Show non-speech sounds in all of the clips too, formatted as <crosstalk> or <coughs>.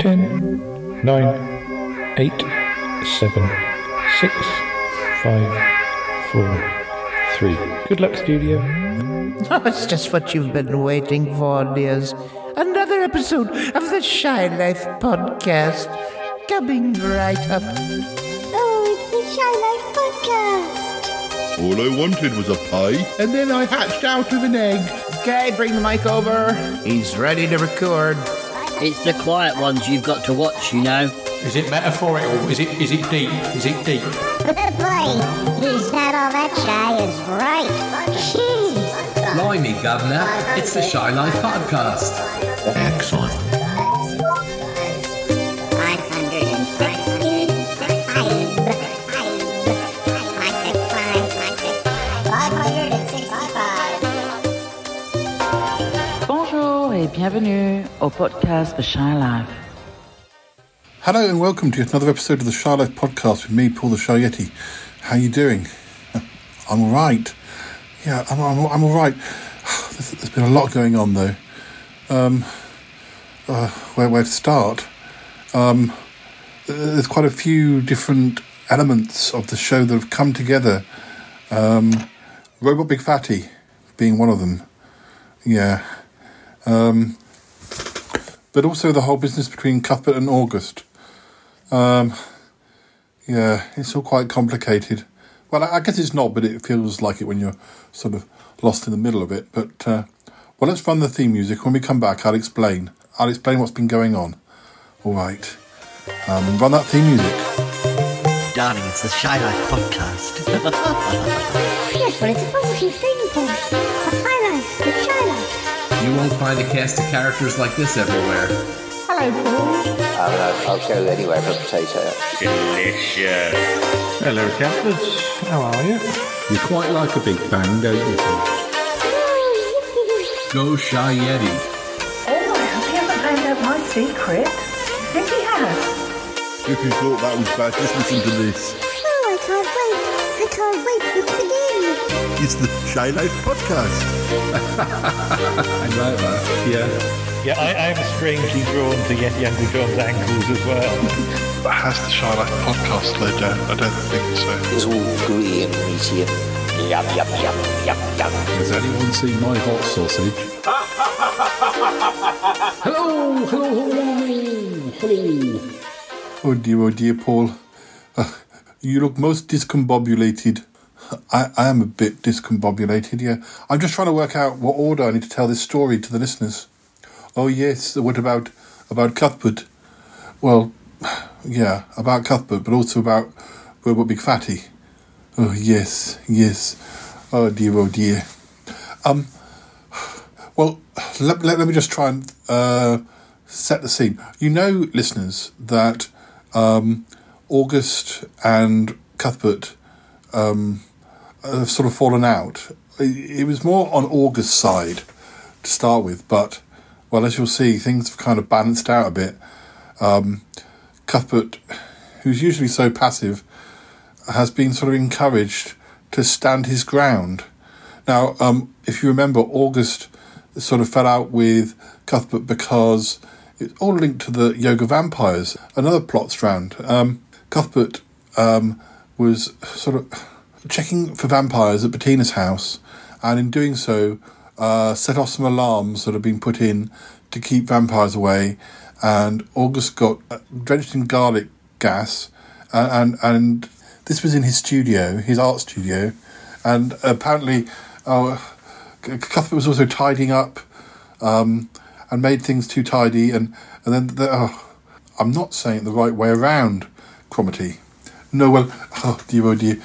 10, 9, 8, 7, 6, 5, 4, 3. Good luck, studio. Oh, <laughs> it's just what you've been waiting for, dears. Another episode of the Shy Life podcast coming right up. Oh, it's the Shy Life podcast. All I wanted was a pie, and then I hatched out of an egg. Okay, bring the mic over. He's ready to record. It's the quiet ones you've got to watch, you know. Is it metaphorical? Is it is it deep? Is it deep? Boy, he's not all that shy, is right. Jeez. Blimey, Governor, it's the Shy Life podcast. Excellent. Bienvenue au podcast The Shy Life. Hello and welcome to another episode of the Shy Life podcast with me, Paul the Shy Yeti. How you doing? <laughs> I'm all right. Yeah, I'm, I'm, I'm all right. <sighs> There's, there's been a lot going on though. Um, uh, where where to start? Um, there's quite a few different elements of the show that have come together. Um, Robot Big Fatty being one of them. Yeah. Um, but also the whole business between Cuthbert and August. Um, yeah, it's all quite complicated. Well, I I guess it's not, but it feels like it when you're sort of lost in the middle of it. But uh, well, let's run the theme music. When we come back, I'll explain. I'll explain what's been going on. All right, um, run that theme music. Darling, it's the Shy Life podcast. <laughs> Yes, well, it's a positive thing, Paul. Won't find a cast of characters like this everywhere. Hello, Paul. I'll, uh, I'll go anywhere for a potato. Delicious. Hello, campers. How are you? You quite like a big bang, don't you? Go Shy Yeti. Oh, I hope he hasn't found out my secret. I Think he has? If you thought that was bad, just listen to this. Oh, I can't wait. I can't wait for it to begin. The Shy Life podcast. <laughs> I like that. Yeah. Yeah, I, I'm strangely drawn to Yeti Uncle John's ankles as well. But Has the Shy Life podcast slowed down? I don't think so. It's all gooey and meaty and yum, yum, yum, yum, yum. Has anyone seen my hot sausage? hello, hello, hello, hello. Oh dear, oh dear, Paul. Uh, you look most discombobulated. I, I am a bit discombobulated, yeah. I'm just trying to work out what order I need to tell this story to the listeners. Oh yes, what about about Cuthbert? Well, <sighs> yeah, about Cuthbert, but also about Robot Big Fatty. Oh yes, yes. Oh dear, oh dear. Um, <sighs> well, <sighs> let, let, let me just try and uh, set the scene. You know, listeners, that um, August and Cuthbert um, have sort of fallen out. It, was more on August's side to start with, but well, as you'll see, things have kind of balanced out a bit. Um, Cuthbert, who's usually so passive, has been sort of encouraged to stand his ground. Now, um, if you remember, August sort of fell out with Cuthbert because it's all linked to the Yoga Vampires, another plot strand. Um, Cuthbert um, was sort of checking for vampires at Bettina's house, and in doing so, uh, set off some alarms that had been put in to keep vampires away. And August got drenched in garlic gas, and and, and this was in his studio, his art studio, and apparently, uh, Cuthbert was also tidying up, um, and made things too tidy, and and then the, oh, I'm not saying it the right way around, Cromitty. No, well, <laughs> oh dear, oh dear.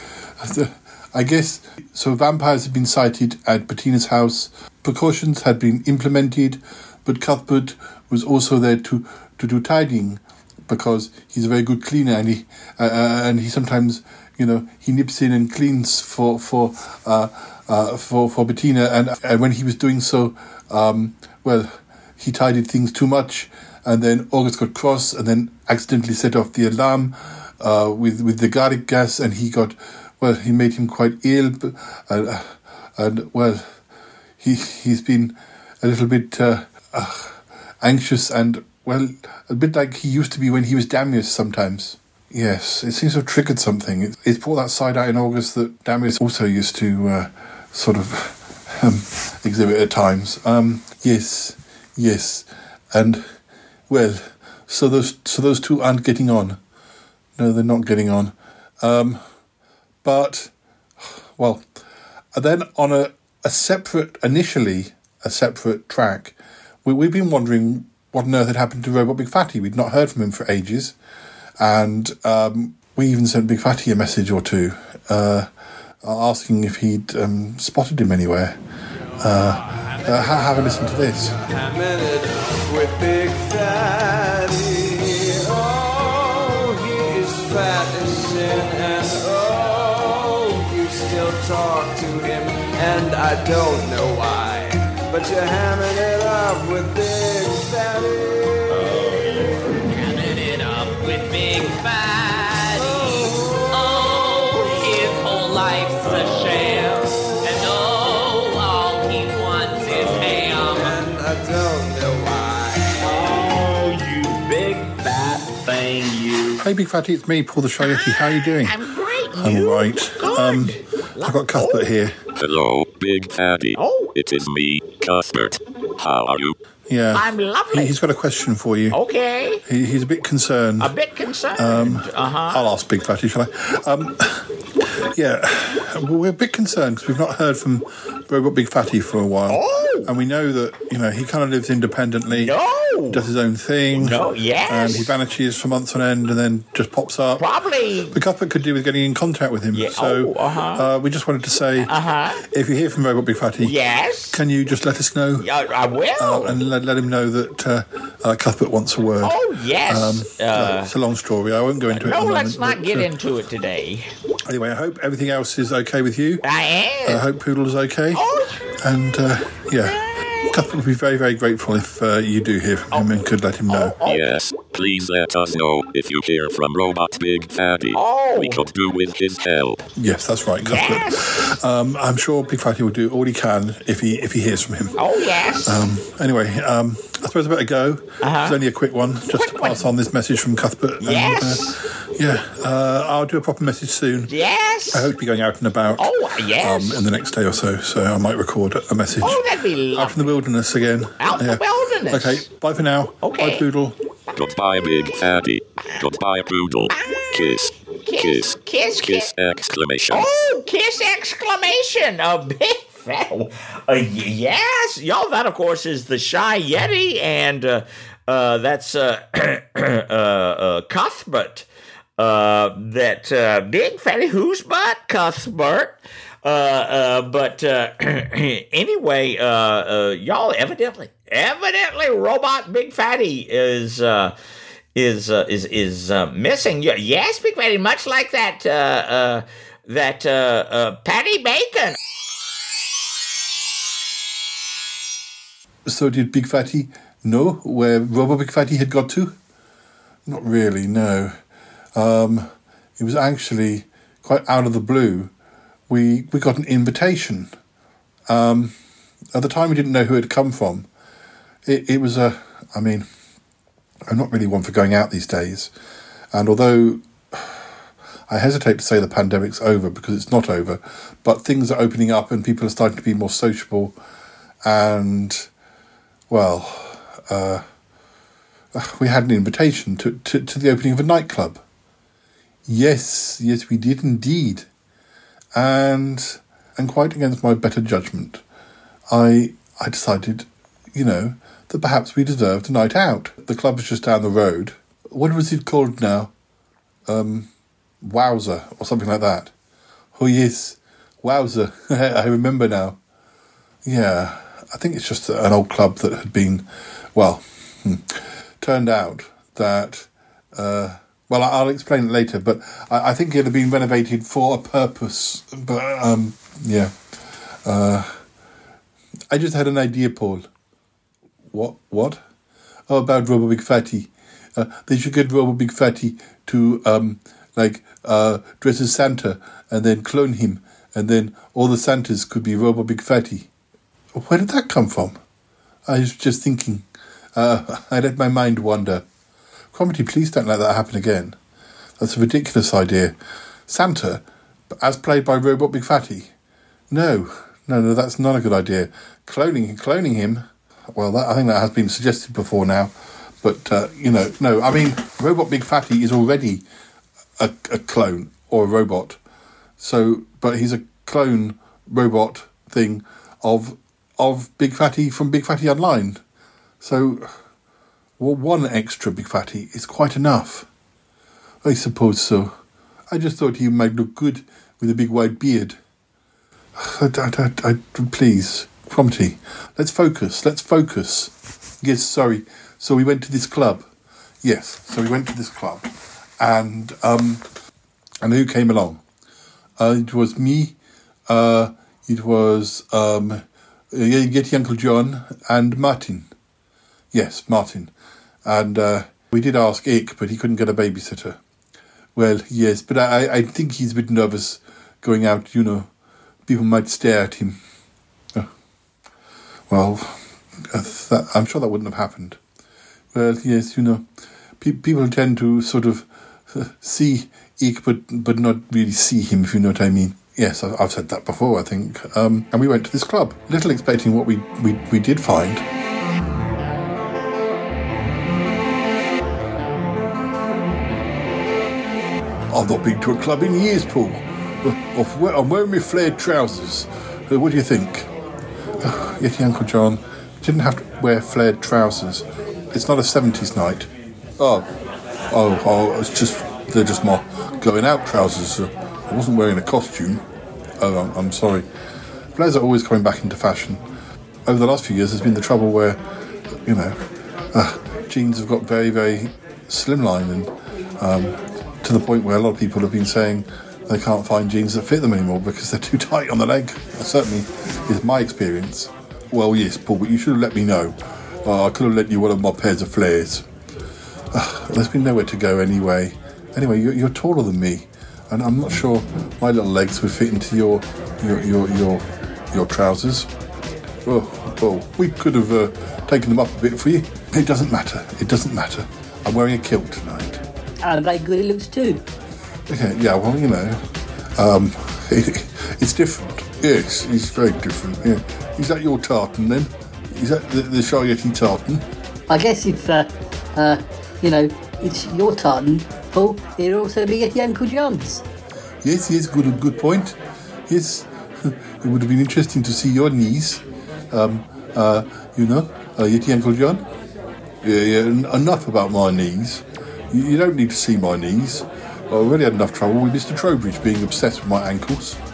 <laughs> I guess so. Vampires had been sighted at Bettina's house. Precautions had been implemented, but Cuthbert was also there to to do tidying because he's a very good cleaner and he uh, uh, and he sometimes you know he nips in and cleans for for uh, uh, for for Bettina and and when he was doing so, um, well, he tidied things too much, and then August got cross and then accidentally set off the alarm uh, with with the garlic gas, and he got well, he made him quite ill, but, uh, and well, he he's been a little bit uh, uh, anxious and well, a bit like he used to be when he was Damius sometimes. Yes, it seems to have triggered something. It, it brought that side out in August that Damius also used to uh, sort of <laughs> um, exhibit at times. Um, yes, yes, and well, so those so those two aren't getting on. No, they're not getting on. Um, but well, then on a, a separate initially a separate track, we, we've been wondering what on earth had happened to Robot Big Fatty. We'd not heard from him for ages, and um, we even sent Big Fatty a message or two uh, asking if he'd um, spotted him anywhere. Uh, uh, have a listen to this. And I don't know why, but you're hamming it up with Big Fatty. Hamming it up with Big Fatty. Oh, his whole life's a sham. And oh, all he wants is ham. And I don't know why. Oh, you big fat thing, you. Hey, Big Fatty, it's me, Paul the Shy How are you doing? I'm great. I'm all right. Um, I've got Cuthbert here. Hello, Big Fatty. Oh. It is me, Cuthbert. How are you? Yeah. I'm lovely. He, has got a question for you. Okay. He, he's a bit concerned. A bit concerned. Um, uh-huh. I'll ask Big Fatty, shall I? Um, yeah, we're a bit concerned because we've not heard from Robot Big Fatty for a while. Oh. And we know that, you know, he kind of lives independently. No. Does his own thing. No, yes. And he vanishes for months on end and then just pops up. Probably. The Cuthbert could do with getting in contact with him. Yeah, So oh, uh-huh. uh, we just wanted to say Uh-huh. if you hear from Robot Big Fatty, Yes. can you just let us know? Yeah, I will. Uh, and let, let him know that uh, uh, Cuthbert wants a word. Oh, yes. Um, Uh, it's a long story. I won't go into it. no, let's moment, not but, get uh, into it today. Anyway, I hope everything else is okay with you. I am. I hope Poodle's okay. Oh. And uh, yeah, Cuthbert would be very, very grateful if uh, you do hear from him and could let him know. Oh. Yes, please let us know if you hear from Robot Big Fatty. Oh. We could do with his help. Yes, that's right, Cuthbert. Yes. Um, I'm sure Big Fatty will do all he can if he if he hears from him. Oh, yes. Um, anyway, um, I suppose I better go. Uh-huh. It's only a quick one, just Quick to pass on this message from Cuthbert. and, Yes. uh, yeah, uh, I'll do a proper message soon. yes. I hope to be going out and about. Oh, yes. Um, in the next day or so, so I might record a message. oh, that'd be lovely. Out from the wilderness again. Out in the wilderness. Okay, bye for now. Okay. Bye, Poodle. Goodbye, Big Fatty. Goodbye, Poodle. Kiss. Kiss, kiss, Kiss Kiss exclamation. Oh, kiss exclamation! A big Uh, yes, y'all. That of course is the shy yeti, and uh, uh, that's uh, <clears throat> uh, uh, Cuthbert. Uh, that big fatty whose butt, Cuthbert. But <clears throat> anyway, y'all evidently, evidently, robot Big Fatty is is is is missing. Yes, Big Fatty, much like that that uh, uh, Patty Bacon. So did Big Fatty know where Robo Big Fatty had got to? Not really, no. Um, it was actually quite out of the blue. We we got an invitation. Um, at the time, we didn't know who it had come from. It, it was a. I mean, I'm not really one for going out these days, and although I hesitate to say the pandemic's over because it's not over, but things are opening up and people are starting to be more sociable, and well, uh, <sighs> we had an invitation to, to, to the opening of a nightclub. Yes, yes, we did indeed. And and quite against my better judgment, I I decided, you know, that perhaps we deserved a night out. The club was just down the road. What was it called now? Um, Wowzer or something like that. Oh yes, Wowzer. <laughs> I remember now. Yeah, I think it's just an old club that had been, well, hmm, turned out that. Uh, well, I'll explain it later, but I, I think it had been renovated for a purpose. But um, yeah, uh, I just had an idea, Paul. What? What? Oh, about Robo Big Fatty. Uh, they should get Robo Big Fatty to um, like uh, dress as Santa and then clone him, and then all the Santas could be Robo Big Fatty. Where did that come from? I was just thinking. Uh, <laughs> I let my mind wander. Cromitty, please don't let that happen again. That's a ridiculous idea. Santa, as played by Robot Big Fatty. No, no, no, that's not a good idea. Cloning, cloning him. Well, that, I think that has been suggested before now. But uh, you know, no, I mean, Robot Big Fatty is already a, a clone or a robot. So, but he's a clone robot thing of of Big Fatty from Big Fatty Online. So, well, one extra Big Fatty is quite enough. I suppose so. I just thought he might look good with a big white beard. I, I, I, please, Cromitty, let's focus. Let's focus. Yes, sorry. So we went to this club. Yes, so we went to this club, and um, and who came along? Uh, it was me. Uh, it was um, Yeti Uncle John and Martin. Yes, Martin, and uh, we did ask Ick, but he couldn't get a babysitter. Well, yes, but I, I think he's a bit nervous going out. You know, people might stare at him. Oh. Well, that, I'm sure that wouldn't have happened. Well, yes, you know, pe- people tend to sort of uh, see Eek, but but not really see him, if you know what I mean. Yes, I've, said that before, I think. Um, and we went to this club, little expecting what we, we, we did find. I've not been to a club in years, Paul. <laughs> I'm wearing my flared trousers. Uh, what do you think? <sighs> Uh, Yeti Uncle John didn't have to wear flared trousers. It's not a 70s night. Oh, oh, oh, it's just, they're just my going out trousers. I wasn't wearing a costume. Oh, I'm, I'm sorry. Flares are always coming back into fashion. Over the last few years, there's been the trouble where, you know, uh, jeans have got very, very slimline and um, to the point where a lot of people have been saying they can't find jeans that fit them anymore because they're <laughs> too tight on the leg. That certainly is my experience. Well, yes, Paul, but you should have let me know. Uh, I could have lent you one of my pairs of flares. Uh, <sighs> there's been nowhere to go anyway. Anyway, you're, you're, taller than me, and I'm not sure my little legs would fit into your your your your, your trousers. Well, well, we could have uh, taken them up a bit for you. It doesn't matter. It doesn't matter. I'm wearing a kilt tonight. And very good it looks too. Okay, yeah, well, you know, um, <laughs> it's different. Yes, it's very different. Yeah. Is that your tartan then? Is that the, the tartan? I guess if, uh, uh, you know, it's your tartan, Paul, it'll also be at Uncle John's. Yes, yes, good, good point. Yes, <laughs> it would have been interesting to see your knees. Um, uh, you know, uh, Yeti Uncle John. Yeah, yeah, enough about my knees. You, you don't need to see my knees. I already had enough trouble with Mr. Trowbridge being obsessed with my ankles. <laughs>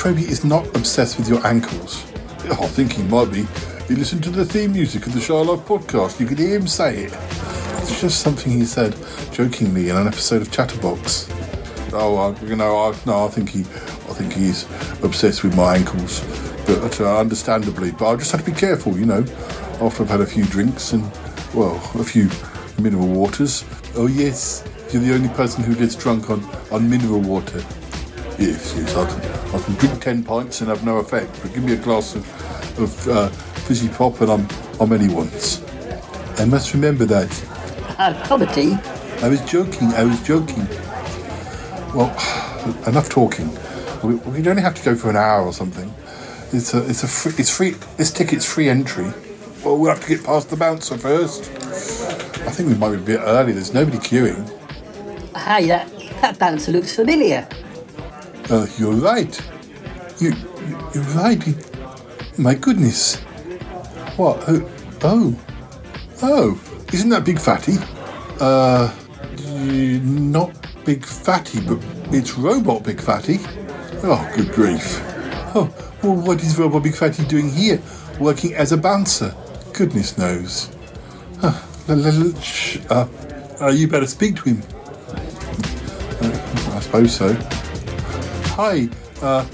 Troby is not obsessed with your ankles. I think he might be. He listened to the theme music of the Shy Life podcast. You could hear him say it. It's just something he said jokingly in an episode of Chatterbox. Oh, I, you know, I, no, I think he, I think he's obsessed with my ankles, but uh, understandably. But I just have to be careful, you know. After I've had a few drinks and, well, a few mineral waters. Oh yes, you're the only person who gets drunk on, on mineral water. Yes, yes, I can, I can drink 10 pints and have no effect, but give me a glass of, of uh, fizzy pop and I'm, I'm anyone's. I must remember that. Uh, Cromitty? I was joking, I was joking. Well, <sighs> enough talking. We, we only have to go for an hour or something. It's a, it's a free, it's free, this ticket's free entry. Well, we'll have to get past the bouncer first. I think we might be a bit early, there's nobody queuing. Hey, that, that bouncer looks familiar. Uh, you're right. You, you're right. My goodness. What? Oh, oh, oh! Isn't that Big Fatty? Uh, not Big Fatty, but it's Robot Big Fatty. Oh, good grief! Oh, well, what is Robot Big Fatty doing here, working as a bouncer? Goodness knows. Uh, uh, you better speak to him. Uh, I suppose so. Hi, uh,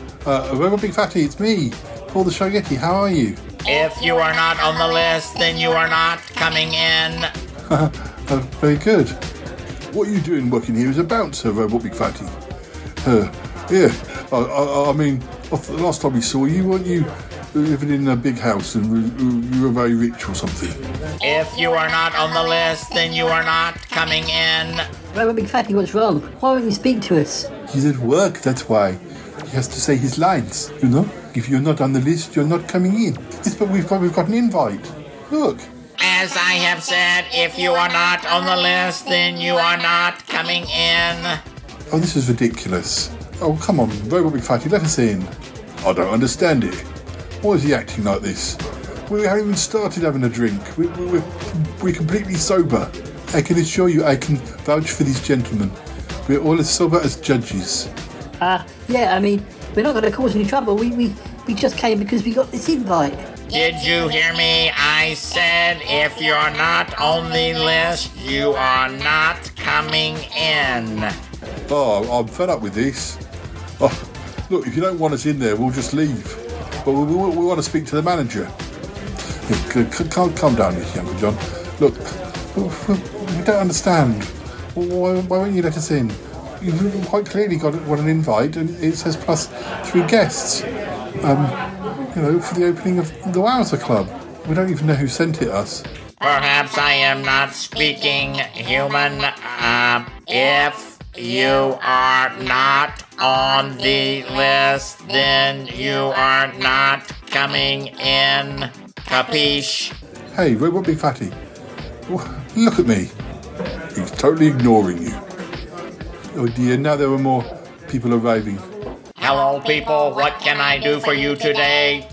Robot Big Fatty, it's me, Paul the Shy Yeti. How are you? If you are not on the list, then you are not coming in. uh, <laughs> very good. What are you doing working here as a bouncer, Robot Big Fatty? Uh, yeah, I, I, I mean, the last time we saw you, weren't you living in a big house and you were very rich or something. If you are not on the list, then you are not coming in. Robot Big Fatty, what's wrong? Why won't you speak to us? He's at work, that's why. He has to say his lines, you know? If you're not on the list, you're not coming in. Yes, but we've got, we've got an invite. Look. As I have said, if you are not on the list, then you are not coming in. Oh, this is ridiculous. Oh, come on, Robot Big Fatty, let us in. I don't understand it. Why is he acting like this? We haven't even started having a drink. We, we, we're, we're completely sober. I can assure you, I can vouch for these gentlemen. We're all as sober as judges. Uh, yeah, I mean, we're not going to cause any trouble. We, we, we just came because we got this invite. Did you hear me? I said if you're not on the list, you are not coming in. Oh, I'm fed up with this. Oh, look, if you don't want us in there, we'll just leave. But we, we, we want to speak to the manager. Yeah, c- calm, calm down, Miss Uncle John. Look, we don't understand. Why, why won't you let us in? You've quite clearly got, got an invite, and it says plus three guests. Um, you know, for the opening of the Wowzer Club. We don't even know who sent it us. Perhaps I am not speaking human. Uh, if you are not on the list, then you are not coming in. Capiche? Hey, Robot Big Fatty. Look at me. He's totally ignoring you. Oh dear, now there are more people arriving. Hello, people. What can I do for you today?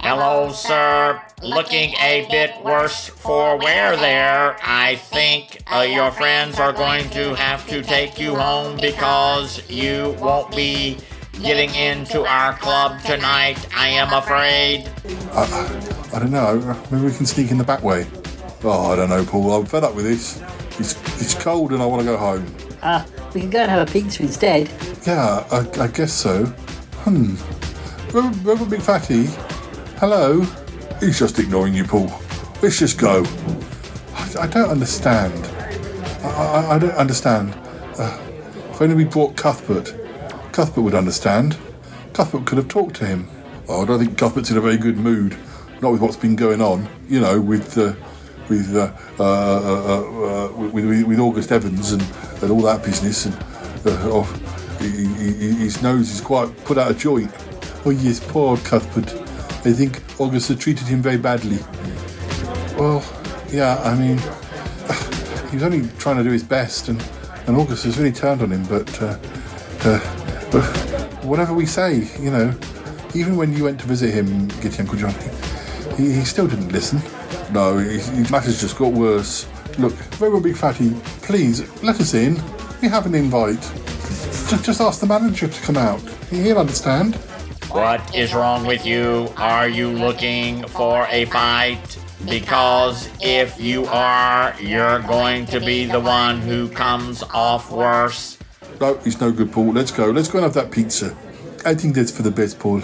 Hello, sir. Looking a bit worse for wear there. I think uh, your friends are going to have to take you home because you won't be getting into our club tonight, I am afraid. I, I don't know. Maybe we can sneak in the back way. Oh, I don't know, Paul. I'm fed up with this. It's, it's cold and I want to go home. Uh, we can go and have a pizza instead. Yeah, I, I guess so. Hmm. Robert, Robert Big Fatty, hello. He's just ignoring you, Paul. Let's just go. I, I don't understand. I, I, I don't understand. Uh, if only we brought Cuthbert. Cuthbert would understand. Cuthbert could have talked to him. Oh, I don't think Cuthbert's in a very good mood. Not with what's been going on, you know, with uh, with, uh, uh, with, with with August Evans and, and all that business, and oh, he, he, his nose is quite put out of joint. Oh yes, poor Cuthbert. I think August had treated him very badly. Well, yeah, I mean, <sighs> he was only trying to do his best, and, and August has really turned on him. But, uh, uh, whatever we say, you know, even when you went to visit him, Yeti Uncle John, he, he still didn't listen. No, his, his matters just got worse. Look, very big fatty, please let us in. We have an invite. Just, just ask the manager to come out. He'll understand. What is wrong with you? Are you looking for a fight? Because if you are, you're going to be the one who comes off worse. No, it's no good, Paul. Let's go. Let's go and have that pizza. I think that's for the best, Paul.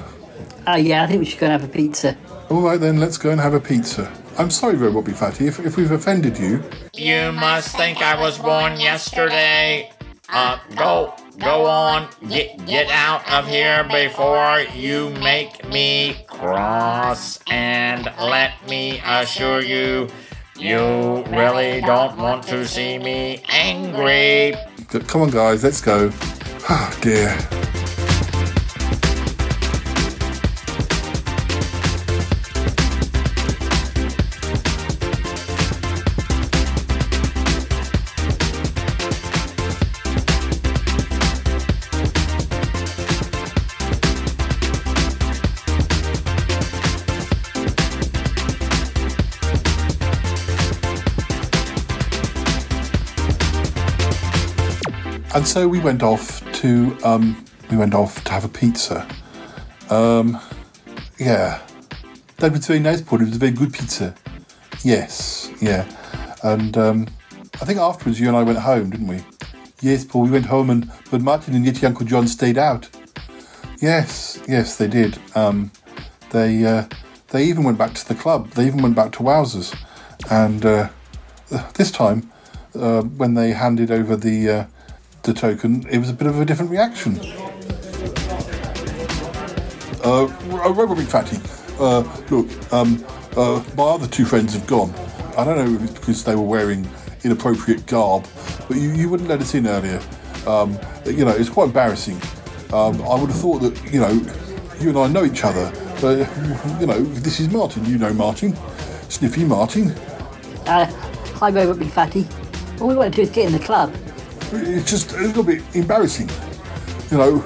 Oh, yeah, I think we should go and have a pizza. All right, then, let's go and have a pizza. I'm sorry, Robot Big Fatty, if, if we've offended you. You must think I was born yesterday. Uh, go, go on, get, get out of here before you make me cross. And let me assure you, you really don't want to see me angry. Come on, guys, let's go. Oh, dear. And so we went off to um, we went off to have a pizza. Um, yeah, that was very nice, Paul. It was a very good pizza. Yes, yeah, and um, I think afterwards you and I went home, didn't we? Yes, Paul. We went home, and but Martin and Yeti Uncle John stayed out. Yes, yes, they did. Um, they uh, they even went back to the club. They even went back to Wowzers, and uh, this time uh, when they handed over the uh, the token, it was a bit of a different reaction. Uh, Robot Big Fatty, Uh, look, um, uh, my other two friends have gone. I don't know if it's because they were wearing inappropriate garb, but you, you wouldn't let us in earlier. Um, you know, it's quite embarrassing. Um, I would have thought that, you know, you and I know each other. But, you know, this is Martin. You know Martin. Sniffy Martin. Uh, hi, Robot Big Fatty. All we want to do is get in the club. It's just a little bit embarrassing. You know,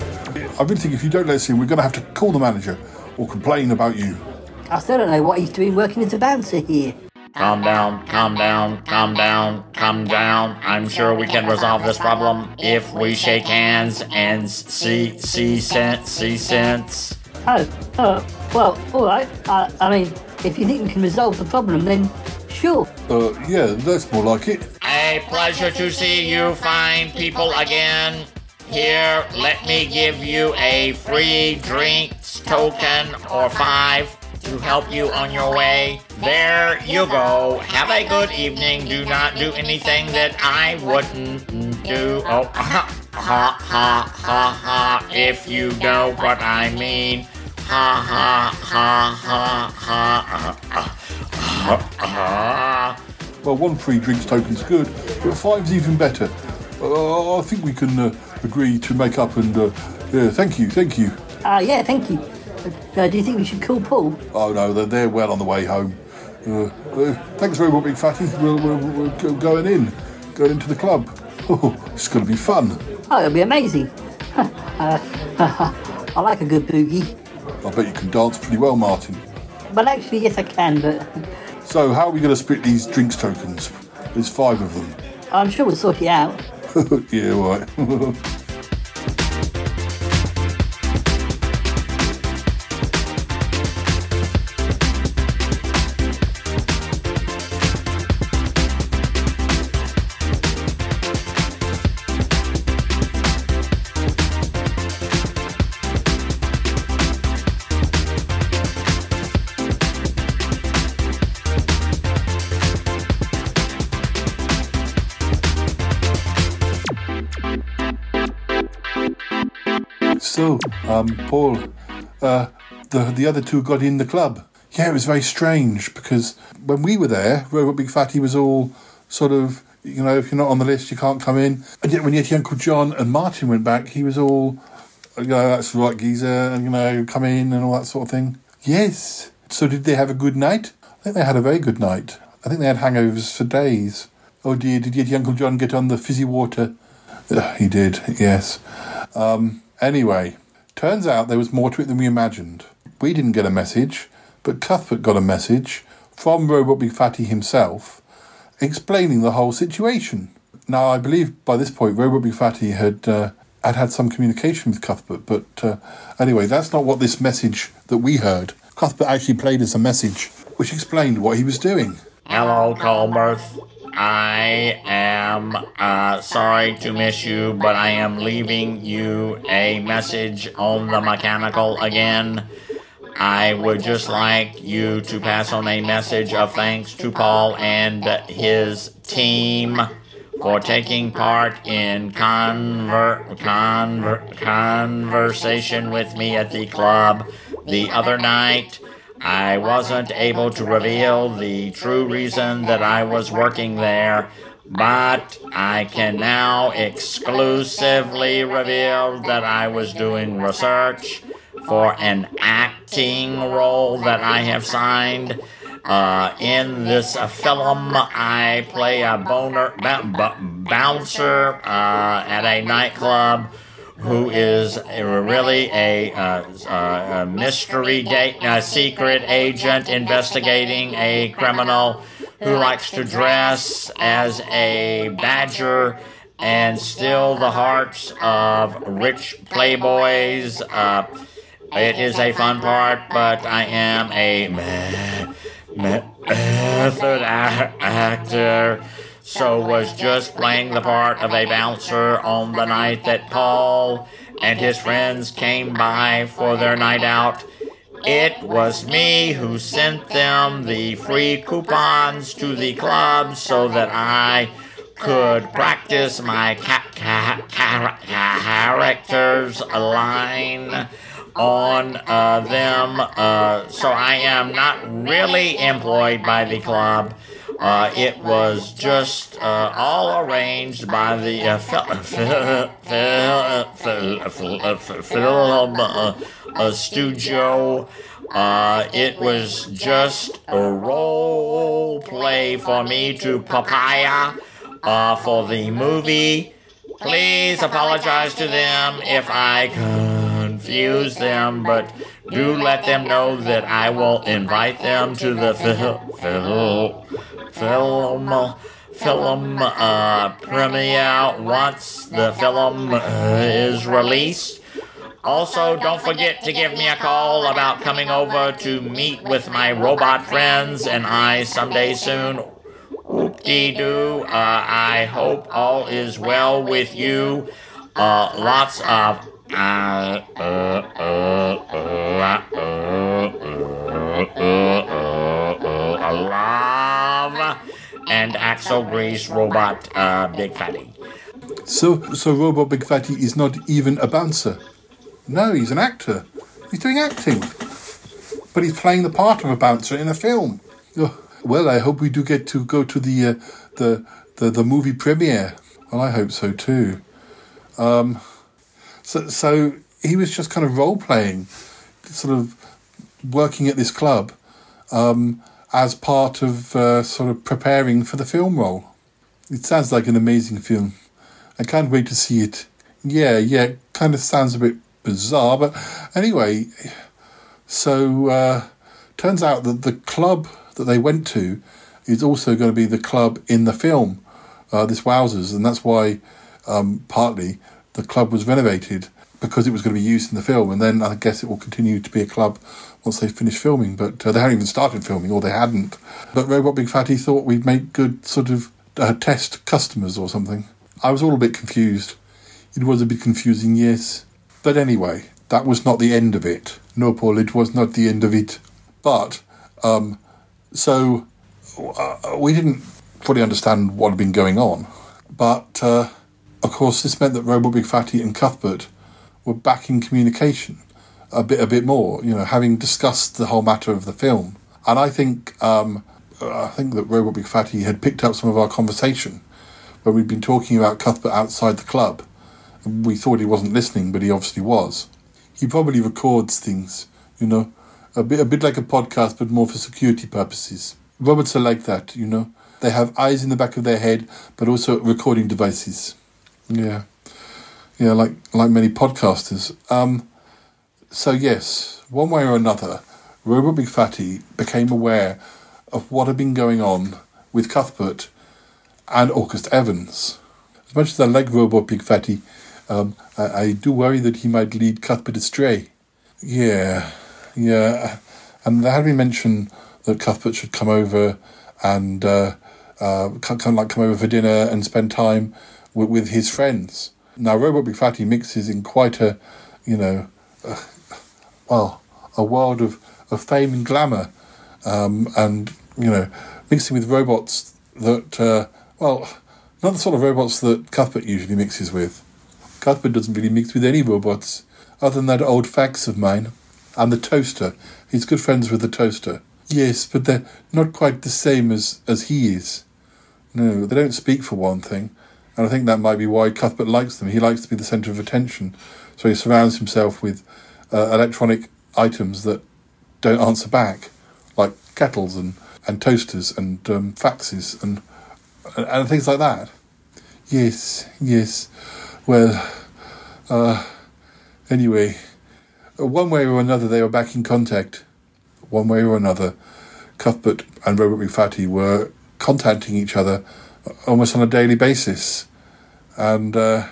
I really think if you don't let us in, we're going to have to call the manager or complain about you. I still don't know what he's doing working as a bouncer here. Calm down, calm down, calm down, calm down. I'm sure we can resolve this problem if we shake hands and see see sense, see sense. Oh, oh, well, all right. Uh, I mean, if you think we can resolve the problem, then sure. Uh, yeah, that's more like it. A pleasure to see you fine people again. Here, let me give you a free drinks token or five to help you on your way. There you go. Have a good evening. Do not do anything that I wouldn't do. Oh, <laughs> ha, ha, ha, ha, ha. If you know what I mean. Ha, ha, ha, ha, ha, <laughs> ha, ha, ha. Well, one free drinks token's good, but five's even better. Uh, I think we can uh, agree to make up and, uh, yeah, thank you, thank you. Uh, yeah, thank you. Uh, do you think we should call Paul? Oh no, they're, they're well on the way home. Uh, uh, thanks very much, Big Fatty. We're, we're, we're going in, going into the club. <laughs> Oh, it's going to be fun. Oh, it'll be amazing. <laughs> I like a good boogie. I bet you can dance pretty well, Martin. Well, actually, yes, I can, but So, how are we going to split these drinks tokens? There's five of them. I'm sure we'll sort it out. <laughs> yeah, right. <laughs> Um, Paul, uh, the the other two got in the club. Yeah, it was very strange because when we were there, Robot Big Fatty was all sort of, you know, if you're not on the list, you can't come in. And yet when Yeti Uncle John and Martin went back, he was all, you know, that's right, geezer, and you know, come in and all that sort of thing. Yes. So did they have a good night? I think they had a very good night. I think they had hangovers for days. Oh dear, did Yeti Uncle John get on the fizzy water? Ugh, he did, yes. Um, anyway, turns out there was more to it than we imagined. We didn't get a message, but Cuthbert got a message from Robot Big Fatty himself explaining the whole situation. Now, I believe by this point, Robot Big Fatty had uh, had had some communication with Cuthbert, but uh, anyway, that's not what this message that we heard. Cuthbert actually played us a message which explained what he was doing. Hello, Cuthbert. I am uh, sorry to miss you, but I am leaving you a message on the mechanical again. I would just like you to pass on a message of thanks to Paul and his team for taking part in conver- conver- conversation with me at the club the other night. I wasn't able to reveal the true reason that I was working there, but I can now exclusively reveal that I was doing research for an acting role that I have signed. Uh, in this uh, film, I play a boner b- b- bouncer uh, at a nightclub who is really a, uh, uh, a mystery date, a secret agent investigating a criminal who likes to dress as a badger and steal the hearts of rich playboys. Uh, it is a fun part, but I am a me- method actor so was just playing the part of a bouncer on the night that Paul and his friends came by for their night out. It was me who sent them the free coupons to the club so that I could practice my ca- ca- ca- character's line on uh, them, uh, so I am not really employed by the club. Uh, it was just uh, all arranged by the fil- fil- fil- fil- fil- film uh, <laughs> uh, studio. Uh, it was just a role play for me to papaya for the movie. Please apologize to them if I confuse them, but do let them know that I will invite them to the fil- fil- film film uh, premiere once the film uh, is released. Also, don't forget to give me a call about coming over to meet with my robot friends and I someday soon. Whoop-dee-doo. Uh, I hope all is well with you. Uh, lots of uh, uh, uh, uh, uh, uh, and Axel Grease robot uh, Big Fatty. So, so Robot Big Fatty is not even a bouncer. No, he's an actor. He's doing acting, but he's playing the part of a bouncer in a film. Oh, well, I hope we do get to go to the uh, the, the the movie premiere. Well, I hope so too. Um, so, so he was just kind of role playing, sort of working at this club um, as part of uh, sort of preparing for the film role. It sounds like an amazing film. I can't wait to see it. Yeah, yeah, it kind of sounds a bit bizarre, but anyway, so uh, turns out that the club that they went to is also going to be the club in the film, uh, this Wowzers, and that's why um, partly the club was renovated because it was going to be used in the film, and then I guess it will continue to be a club once they finished filming. But uh, they hadn't even started filming, or they hadn't. But Robot Big Fatty thought we'd make good sort of uh, test customers or something. I was all a bit confused. It was a bit confusing, yes. But anyway, that was not the end of it. No, Paul, it was not the end of it. But, um, so uh, we didn't fully understand what had been going on. But, uh, of course, this meant that Robot Big Fatty and Cuthbert were back in communication a bit, a bit more. You know, having discussed the whole matter of the film, and I think, um, I think that Robot Big Fatty had picked up some of our conversation when we'd been talking about Cuthbert outside the club. We thought he wasn't listening, but he obviously was. He probably records things, you know, a bit, a bit like a podcast, but more for security purposes. Robots are like that, you know. They have eyes in the back of their head, but also recording devices. Yeah, yeah, like like many podcasters. Um, so yes, one way or another, Big Fatty became aware of what had been going on with Cuthbert and August Evans. As much as I like Robot Big Fatty, um, I, I do worry that he might lead Cuthbert astray. Yeah, yeah, and there had been mention that Cuthbert should come over and uh, uh, come, like come over for dinner and spend time with, with his friends. Now, Robot Big Fatty mixes in quite a, you know, well, a world of, of fame and glamour, um, and you know, mixing with robots that, uh, well, not the sort of robots that Cuthbert usually mixes with. Cuthbert doesn't really mix with any robots, other than that old fax of mine, and the toaster. He's good friends with the toaster. Yes, but they're not quite the same as, as he is. No, they don't speak for one thing, and I think that might be why Cuthbert likes them. He likes to be the centre of attention, so he surrounds himself with uh, electronic items that don't answer back, like kettles and, and toasters and um, faxes and, and and things like that. Yes, yes. Well, uh, anyway, one way or another, they were back in contact. One way or another, Cuthbert and Robot Big Fatty were contacting each other almost on a daily basis. And, uh,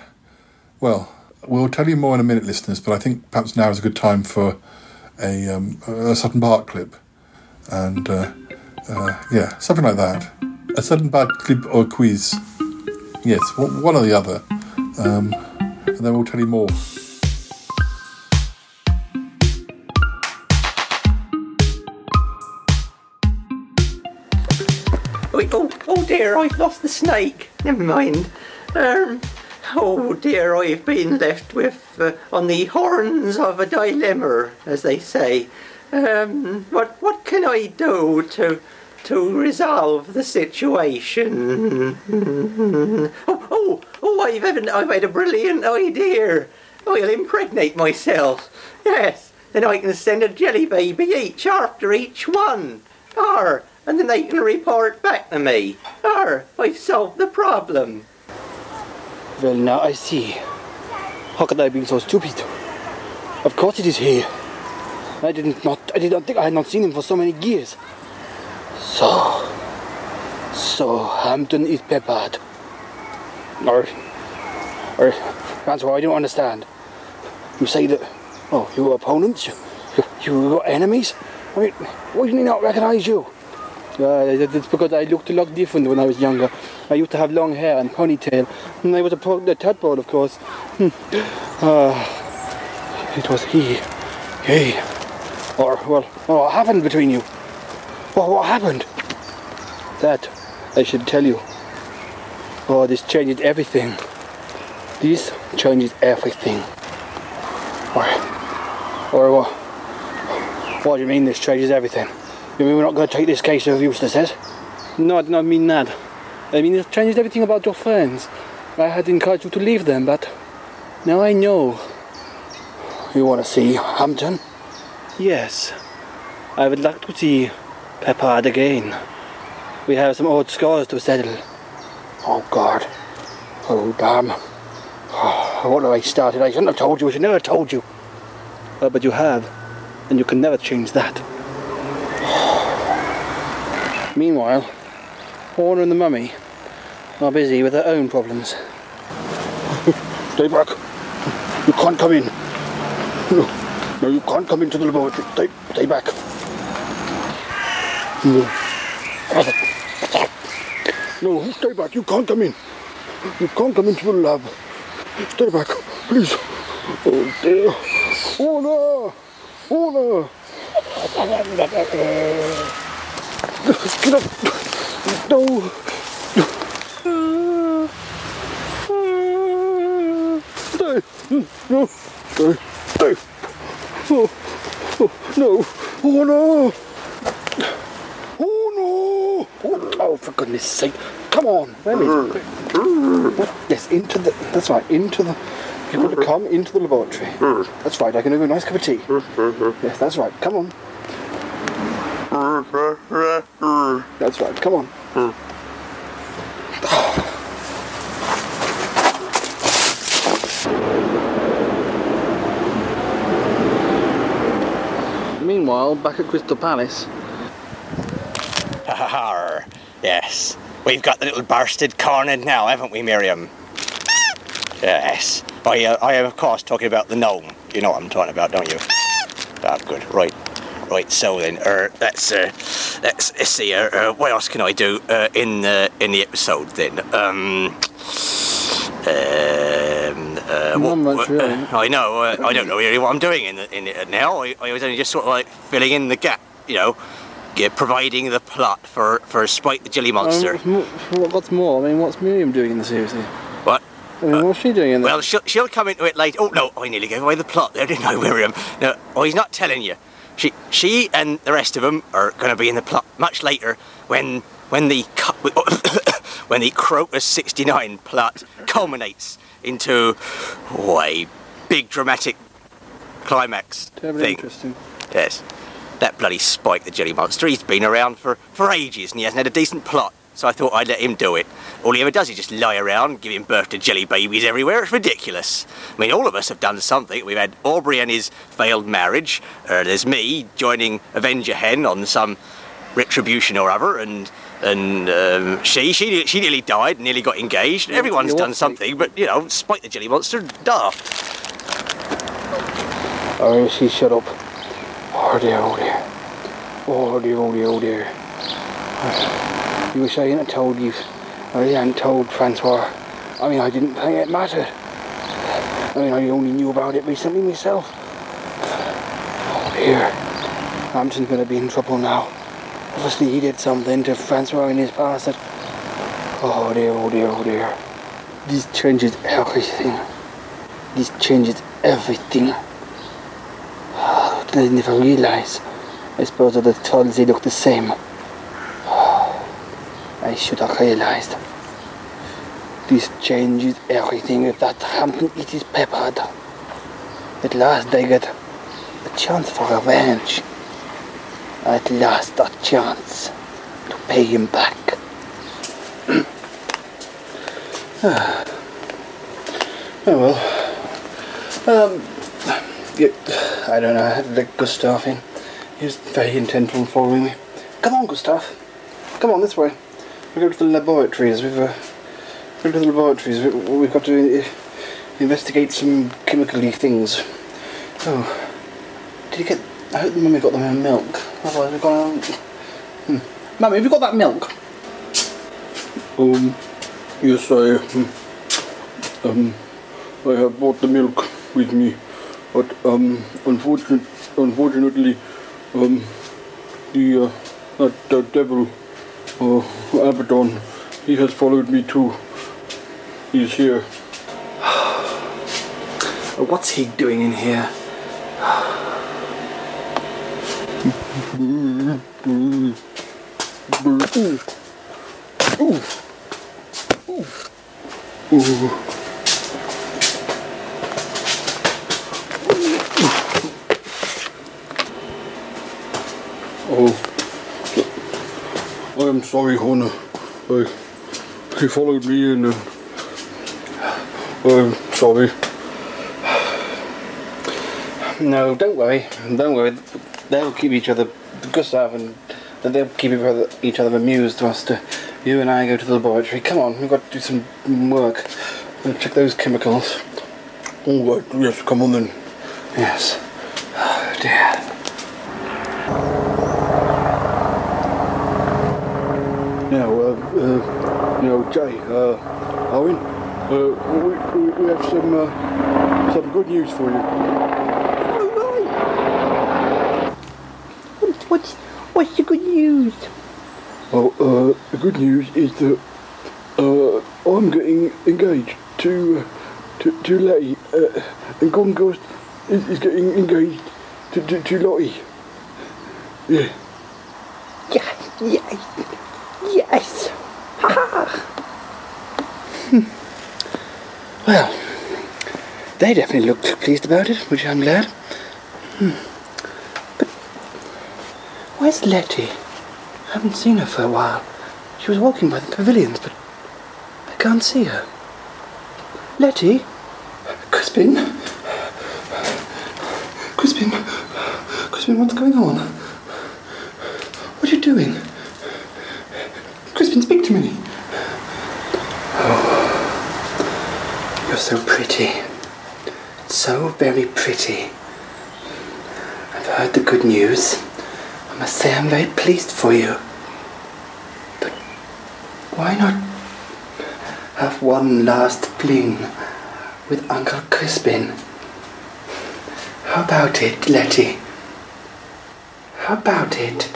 well, we'll tell you more in a minute, listeners, but I think perhaps now is a good time for a, um, a Park clip. And, uh, uh, yeah, something like that. A Sutton Park clip or quiz. Yes, one one or the other. Um, and then we'll tell you more. Oh, oh, oh dear, I've lost the snake. Never mind. Um, <laughs> Oh dear, I've been left with uh, on the horns of a dilemma, as they say. Um, what what can I do to to resolve the situation? <laughs> oh, oh, oh! I've had, I've had a brilliant idea. I'll impregnate myself. Yes, then I can send a jelly baby each after each one. Ar, and then they can report back to me. Ar, I've solved the problem. Well, now I see. How could I be so stupid? Of course it is here. I didn't not. I did not think I had not seen him for so many years. So, so Hampton is Peppard. Or, or that's what I don't understand. You say that, oh, you were opponents, you, you, were enemies. I mean, why didn't he not recognise you? Uh, it's because I looked a lot different when I was younger. I used to have long hair and ponytail, and I was a, a tadpole, of course. Hmm. Uh, it was he. He. Or, well, what happened between you? What, what happened? That, I should tell you. Oh, this changes everything. This changes everything. Or, or what? What do you mean this changes everything? You mean we're not going to take this case of Eustace's? No, I do not mean that. I mean it changes everything about your friends. I had encouraged you to leave them, but now I know. You want to see Hampton? Yes. I would like to see Peppard again. We have some old scores to settle. Oh God. Oh damn. Oh, <sighs> what have I started? I shouldn't have told you. I should never have told you. Uh, but you have, and you can never change that. Meanwhile, Horner and the mummy are busy with their own problems. <laughs> Stay back. You can't come in. No, no, you can't come into the laboratory. Stay, stay back. No. No, stay back. You can't come in. You can't come into the lab. Stay back, please. Oh dear. Oh no! No! Get up! No! No! Stay! Stay! Oh, oh no! Oh no! Oh no! Oh, for goodness sake! Come on! Where is it? Yes, into the. That's right, into the. You've got to come into the laboratory. That's right, I can have a nice cup of tea. Yes, that's right, come on. That's right, come on. Meanwhile, back at Crystal Palace. Arr, yes. We've got the little bastard cornered now, haven't we, Miriam? Yes. I, uh, I am, of course, talking about the gnome. You know what I'm talking about, don't you? Ah, good. Right. Right, so then, uh, let's, uh, let's, let's see, uh, uh, what else can I do uh, in, the in the episode then? Um, um, uh, Not much, really. I know, uh, I don't know really what I'm doing in, the, in it now. I, I was only just sort of like filling in the gap, you know, yeah, providing the plot for, for Spike the Jelly Monster. Um, what's more- what's more, I mean, what's Miriam doing in the series here? What? I mean, what's she doing in there? Well, she'll, she'll come into it later. Oh, no, I nearly gave away the plot there, didn't I, Miriam? No, oh, he's not telling you. She, she and the rest of them are going to be in the plot much later when, when the, <coughs> when the Crocus 69 plot culminates into oh, a big dramatic climax Terribly thing. interesting. Yes. That bloody Spike the Jelly Monster, he's been around for, for ages and he hasn't had a decent plot. So I thought I'd let him do it. All he ever does is just lie around, giving birth to jelly babies everywhere. It's ridiculous. I mean, all of us have done something. We've had Aubrey and his failed marriage. Uh, there's me joining Avenger Hen on some retribution or other, and and um, she she she nearly died, nearly got engaged. Everyone's done something, but you know, Spike the Jelly Monster, daft. Oh, she shut up. Oh dear, oh dear. Oh dear, oh dear, oh dear. You wish I hadn't told you. I hadn't told Francois. I mean, I didn't think it mattered. I mean, I only knew about it recently myself. Oh dear. Hampton's gonna be in trouble now. Obviously, he did something to Francois in his past that. Oh dear, oh dear, oh dear. this changes everything. This changes everything. I never realized. I suppose other trolls they look the same. I should have realized. This changes everything if that Hampton it is Peppard. At last I get a chance for revenge. At last a chance to pay him back. Oh <sighs> well. Um, yeah, I don't know, let Gustav in. He was very intent on following me. Come on, Gustav. Come on, this way. We go to the laboratories. We've uh, go to the laboratories. We, we've got to uh, investigate some chemically things. Oh, did you get? I hope the Mummy got them in milk. Otherwise, we've. Um, hmm. Mummy, have you got that milk? Um, yes, I, um, um, I have brought the milk with me, but um, unfortunate, unfortunately, um, the uh, that, that devil, uh, Abaddon, he has followed me too. He's here. <sighs> What's he doing in here? Oh, I am sorry, Hannah. I, he followed me and I'm sorry. No, don't worry. Don't worry. They'll keep each other, Gustav and they'll keep each other, each other amused whilst uh, you and I go to the laboratory. Come on, we've got to do some work. We'll check those chemicals. All right, yes, come on then. Yes. Oh dear. Now, uh, uh, you know, Jay, uh, Owen, uh, we, we, we have some, uh, some good news for you. What, what's, what's the good news? Well, uh, the good news is that uh, I'm getting engaged to uh, to, to Letty, uh, and Gongost is, is getting engaged to, to, to Lottie. Yeah. Yes, yes, yes. Ha ha. Well, they definitely looked pleased about it, which I'm glad. Hmm. But where's Letty? I haven't seen her for a while. She was walking by the pavilions, but I can't see her. Letty? Crispin? Crispin? Crispin, what's going on? What are you doing? Crispin, speak to me. Oh, so pretty. So very pretty. I've heard the good news. I must say I'm very pleased for you. But why not have one last fling with Uncle Crispin? How about it, Letty? How about it?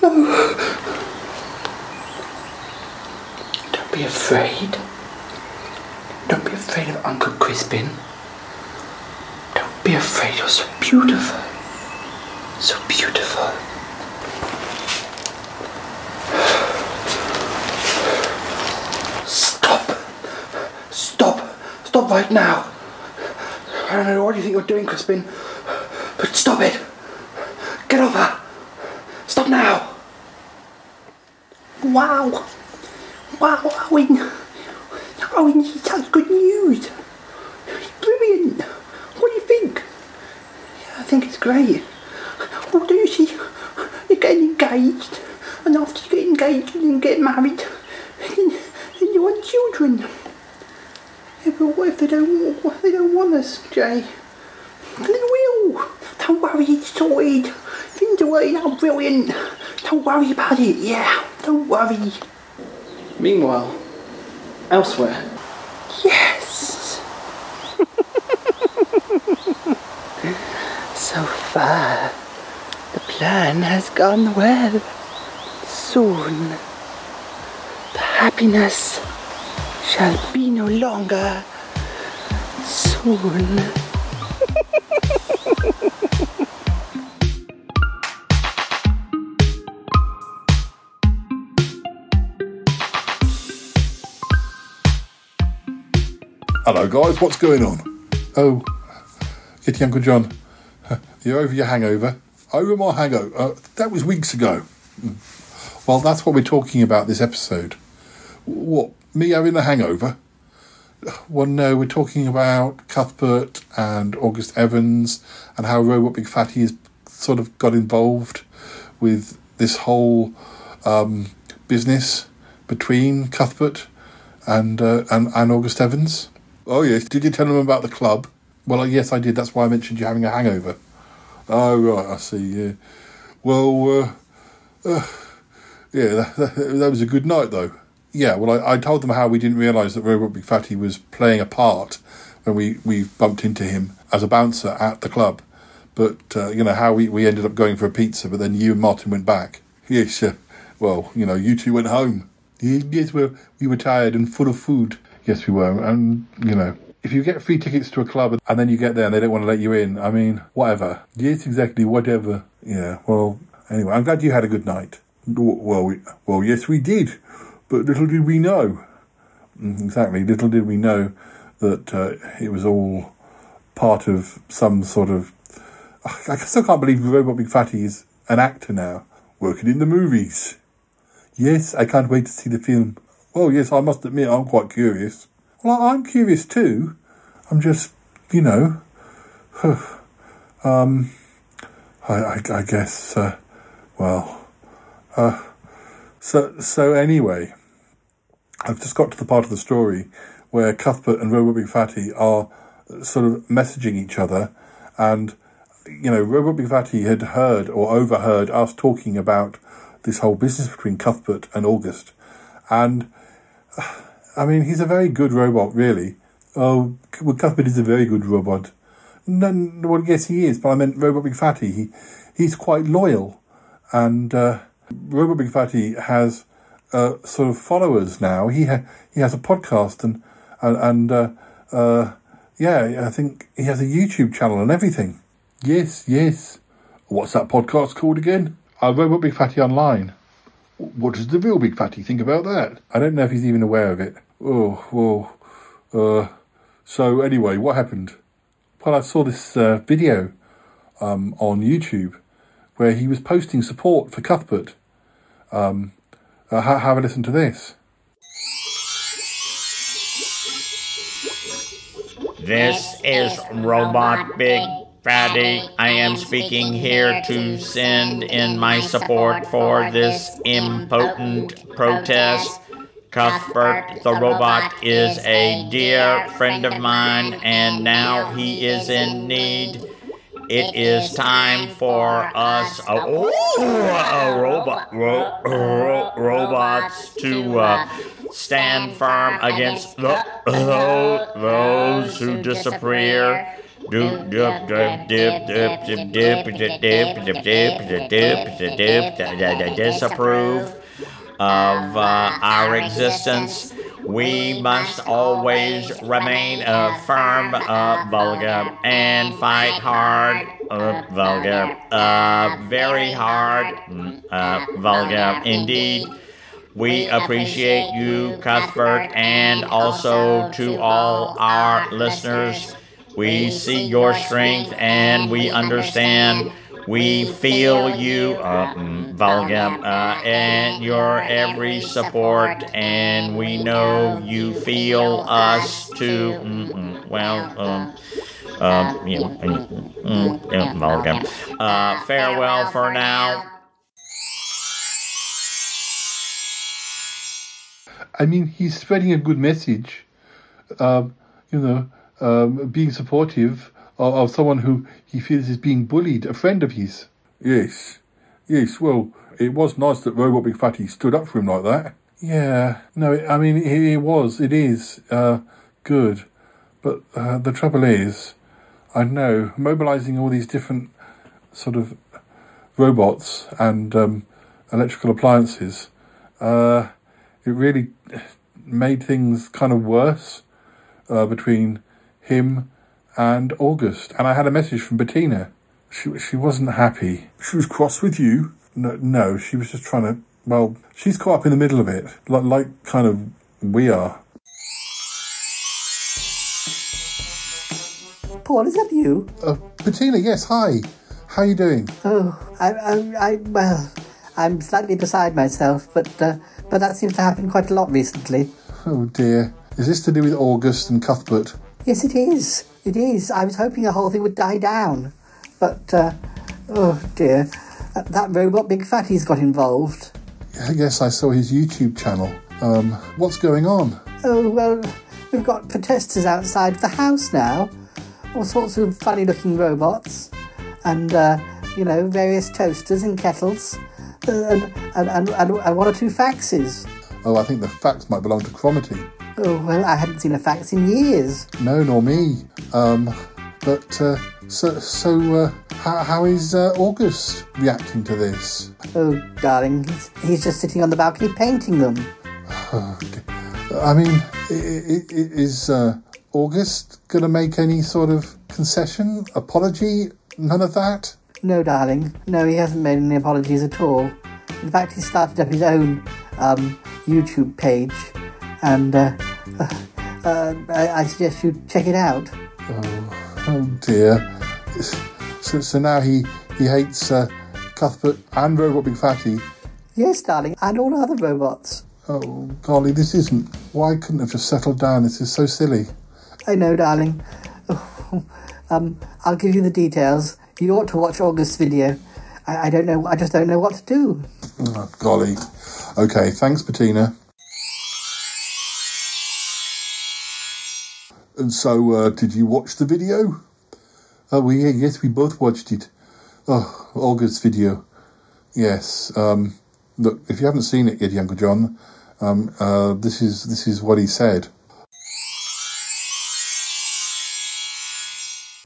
Don't be afraid. Don't be afraid of Uncle Crispin. Don't be afraid. You're so beautiful. So beautiful. Stop. Stop. Stop right now. I don't know what you think you're doing, Crispin, but stop it. Get over. Stop now. Wow. Wow, Owen. Owen, such good news. It's brilliant. What do you think? Yeah, I think it's great. Well, do you see? You're getting engaged. And after you get engaged and then get married, then, then you want children. Yeah, but what if they don't? What if they don't want us, Jay? And they will. Don't worry, it's sorted. Things are working out brilliant. Don't worry about it, yeah. What have you? Meanwhile, elsewhere. Yes! <laughs> so far, the plan has gone well. Soon, the happiness shall be no longer. Soon. <laughs> Hello, guys. What's going on? Oh, Yeti Uncle John. <laughs> You're over your hangover. Over my hangover. Uh, that was weeks ago. Mm. Well, that's what we're talking about this episode. What? Me having a hangover? Well, no, we're talking about Cuthbert and August Evans and how Robot Big Fatty has sort of got involved with this whole um, business between Cuthbert and, uh, and and August Evans. Oh yes, did you tell them about the club? Well, yes, I did. That's why I mentioned you having a hangover. Oh right, I see. Yeah. Well, uh, uh, yeah, that, that, that was a good night though. Yeah, well, I, I told them how we didn't realise that Robot Big was playing a part when we, we bumped into him as a bouncer at the club. But, uh, you know, how we, we ended up going for a pizza, but then you and Martin went back. Yes, uh, well, you know, you two went home. Yes, well, we were tired and full of food. Yes, we were. And, you know, if you get free tickets to a club and then you get there and they don't want to let you in, I mean, whatever. Yes, exactly, whatever. Yeah, well, anyway, I'm glad you had a good night. Well, we, well, yes, we did. But little did we know, Mm, exactly, little did we know that uh, it was all part of some sort of. I still can't believe Robot Big Fatty is an actor now, working in the movies. Yes, I can't wait to see the film. Well, yes, I must admit I'm quite curious. Well, I'm curious too. I'm just, you know, <sighs> um, I, I, I guess, uh, well, uh, so so anyway, I've just got to the part of the story where Cuthbert and Robot Big Fatty are sort of messaging each other, and you know, Robot Big Fatty had heard or overheard us talking about this whole business between Cuthbert and August, and I mean, he's a very good robot, really. Oh, well, Cuthbert is a very good robot. No, well, yes, he is, but I meant Robot Big Fatty. He, he's quite loyal, and uh, Robot Big Fatty has uh, sort of followers now. He ha- he has a podcast and and, and uh, uh, yeah, I think he has a YouTube channel and everything. Yes, yes. What's that podcast called again? Uh, Robot Big Fatty Online. What does the real Big Fatty think about that? I don't know if he's even aware of it. Oh, well, uh, so anyway, what happened? Well, I saw this uh, video um, on YouTube where he was posting support for Cuthbert. Um, uh, ha- have a listen to this. This is Robot Big Fatty. I am speaking here to send in my support for this impotent protest. Cuthbert the robot is a dear friend of mine, and now he is in need. It is time for us, uh, uh, robot, ro- ro- robots, to uh, stand firm against the, those who disappear disapprove of uh, our existence. We must always remain a firm uh, vulgar and fight hard uh, vulgar, uh, very hard uh, vulgar indeed. We appreciate you, Cuthbert, and also to all our listeners. We see your strength and we understand. We feel you, uh, mm, Valgam, uh, and your every support, and we know you feel us too. Mm-mm, well, um, um, you know, mm, mm, yeah, Valgam. Uh, farewell for now. I mean, he's spreading a good message. Um, you know, um, being supportive of, of someone who he feels is being bullied, a friend of his. Yes, yes. Well, it was nice that Robot Big Fatty stood up for him like that. Yeah, no, I mean, it, it was, it is uh, good, but uh, the trouble is, I know mobilizing all these different sort of robots and um, electrical appliances, uh, it really made things kind of worse uh, between him and August. And I had a message from Bettina. She she wasn't happy. She was cross with you. No, no, she was just trying to. Well, she's caught up in the middle of it, like like kind of we are. Paul, is that you? Uh, Bettina, yes. Hi. How are you doing? Oh, I, I, I, well, I'm slightly beside myself, but uh, but that seems to happen quite a lot recently. Oh dear. Is this to do with August and Cuthbert? Yes, it is. It is. I was hoping the whole thing would die down, but uh, oh dear, that, that robot Big Fatty's got involved. I guess I saw his YouTube channel. Um, what's going on? Oh well, we've got protesters outside the house now. All sorts of funny-looking robots, and uh, you know various toasters and kettles, uh, and, and, and, and, and one or two faxes. Oh, I think the fax might belong to Cromitty. Oh well, I hadn't seen a fax in years. No, nor me. Um, but uh, so so uh, how, how is uh, August reacting to this? Oh, darling, he's, he's just sitting on the balcony painting them. <sighs> I mean, i- i- i- is uh, August going to make any sort of concession, apology? None of that. No, darling. No, he hasn't made any apologies at all. In fact, he started up his own um, YouTube page, and uh, uh, uh, I, I suggest you check it out. Oh, oh dear. So, so now he he hates uh, Cuthbert and Robot Big Fatty. Yes, darling, and all other robots. Oh golly, this isn't. Why couldn't have just settled down? This is so silly. I know, darling. <laughs> Um, I'll give you the details. You ought to watch August's video. I, I don't know. I just don't know what to do. Oh, golly. Okay, thanks, Bettina. And so, uh, did you watch the video? Oh, we yes, we both watched it. Oh, August's video. Yes. Um, look, if you haven't seen it yet, Uncle John, um, uh, this is this is what he said.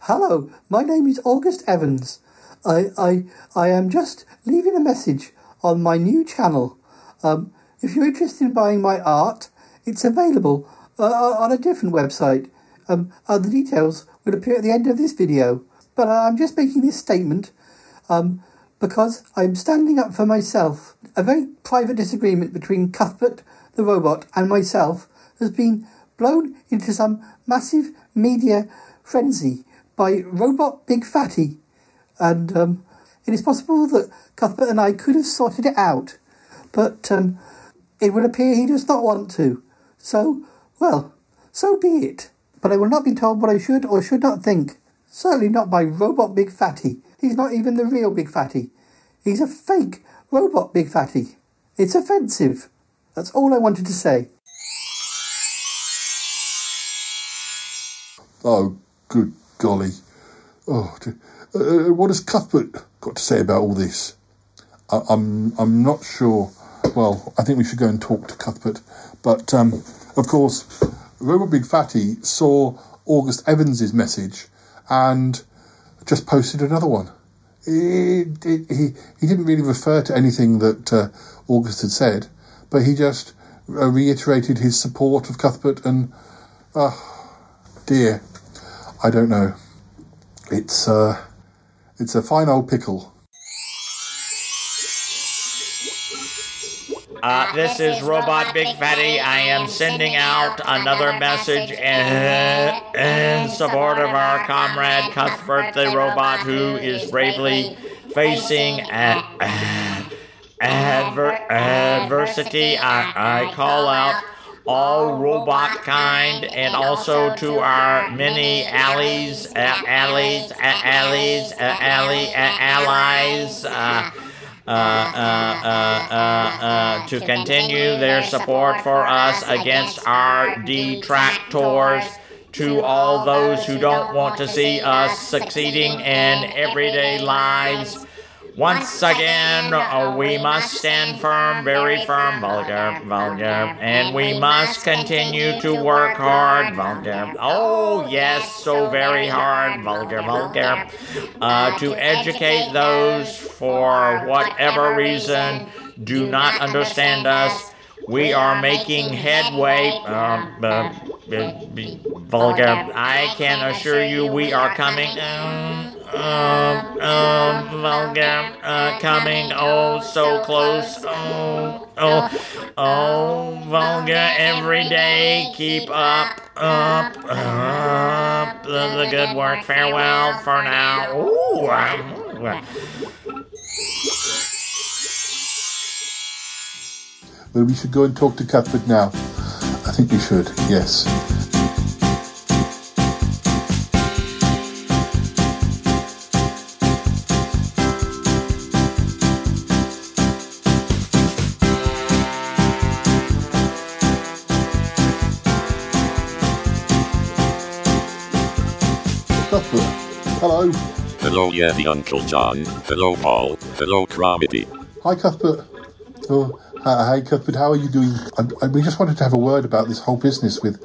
Hello, my name is August Evans. I I I am just leaving a message on my new channel. Um, if you're interested in buying my art, it's available uh, on a different website. Um, the details will appear at the end of this video. But I'm just making this statement um, because I'm standing up for myself. A very private disagreement between Cuthbert the robot and myself has been blown into some massive media frenzy by Robot Big Fatty. And um, it is possible that Cuthbert and I could have sorted it out, but um, it would appear he does not want to. So, well, so be it. But I will not be told what I should or should not think. Certainly not by Robot Big Fatty. He's not even the real Big Fatty. He's a fake Robot Big Fatty. It's offensive. That's all I wanted to say. Oh, good golly. Oh, uh, what has Cuthbert got to say about all this? I, I'm I'm not sure. Well, I think we should go and talk to Cuthbert. But um, of course, Robot Big Fatty saw August Evans's message and just posted another one. It, he he didn't really refer to anything that uh, August had said, but he just uh, reiterated his support of Cuthbert and, oh dear, I don't know. It's uh, it's a fine old pickle. Uh, this is Robot Big Fatty. I am sending out another message in, in support of our comrade Cuthbert the Robot, who is bravely facing a, adver, adversity. I, I call out all robot kind and also to our many allies, allies, uh, allies, uh, ally, uh, allies. Uh, uh, uh, uh, uh, uh, to continue their support for us against our detractors, to all those who don't want to see us succeeding in everyday lives. Once again, uh, we must stand firm, very firm, vulgar, vulgar, and we must continue to work hard, vulgar. Oh, yes, so very hard, vulgar, vulgar, uh, to educate those for whatever reason do not understand us. We are making headway. Uh, uh, vulgar. I can assure you we are coming. Um, um, um, vulgar, uh, coming, oh, so close, oh, oh, oh, vulgar, every day, keep up, up, up, the, the good work, farewell for now, ooh, Well, we should go and talk to Cuthbert now. I think we should, yes. Hello, Yeti Uncle John. Hello, Paul. Hello, Cromitty. Hi, Cuthbert. Oh, hi, hi, Cuthbert. How are you doing? I, I, we just wanted to have a word about this whole business with,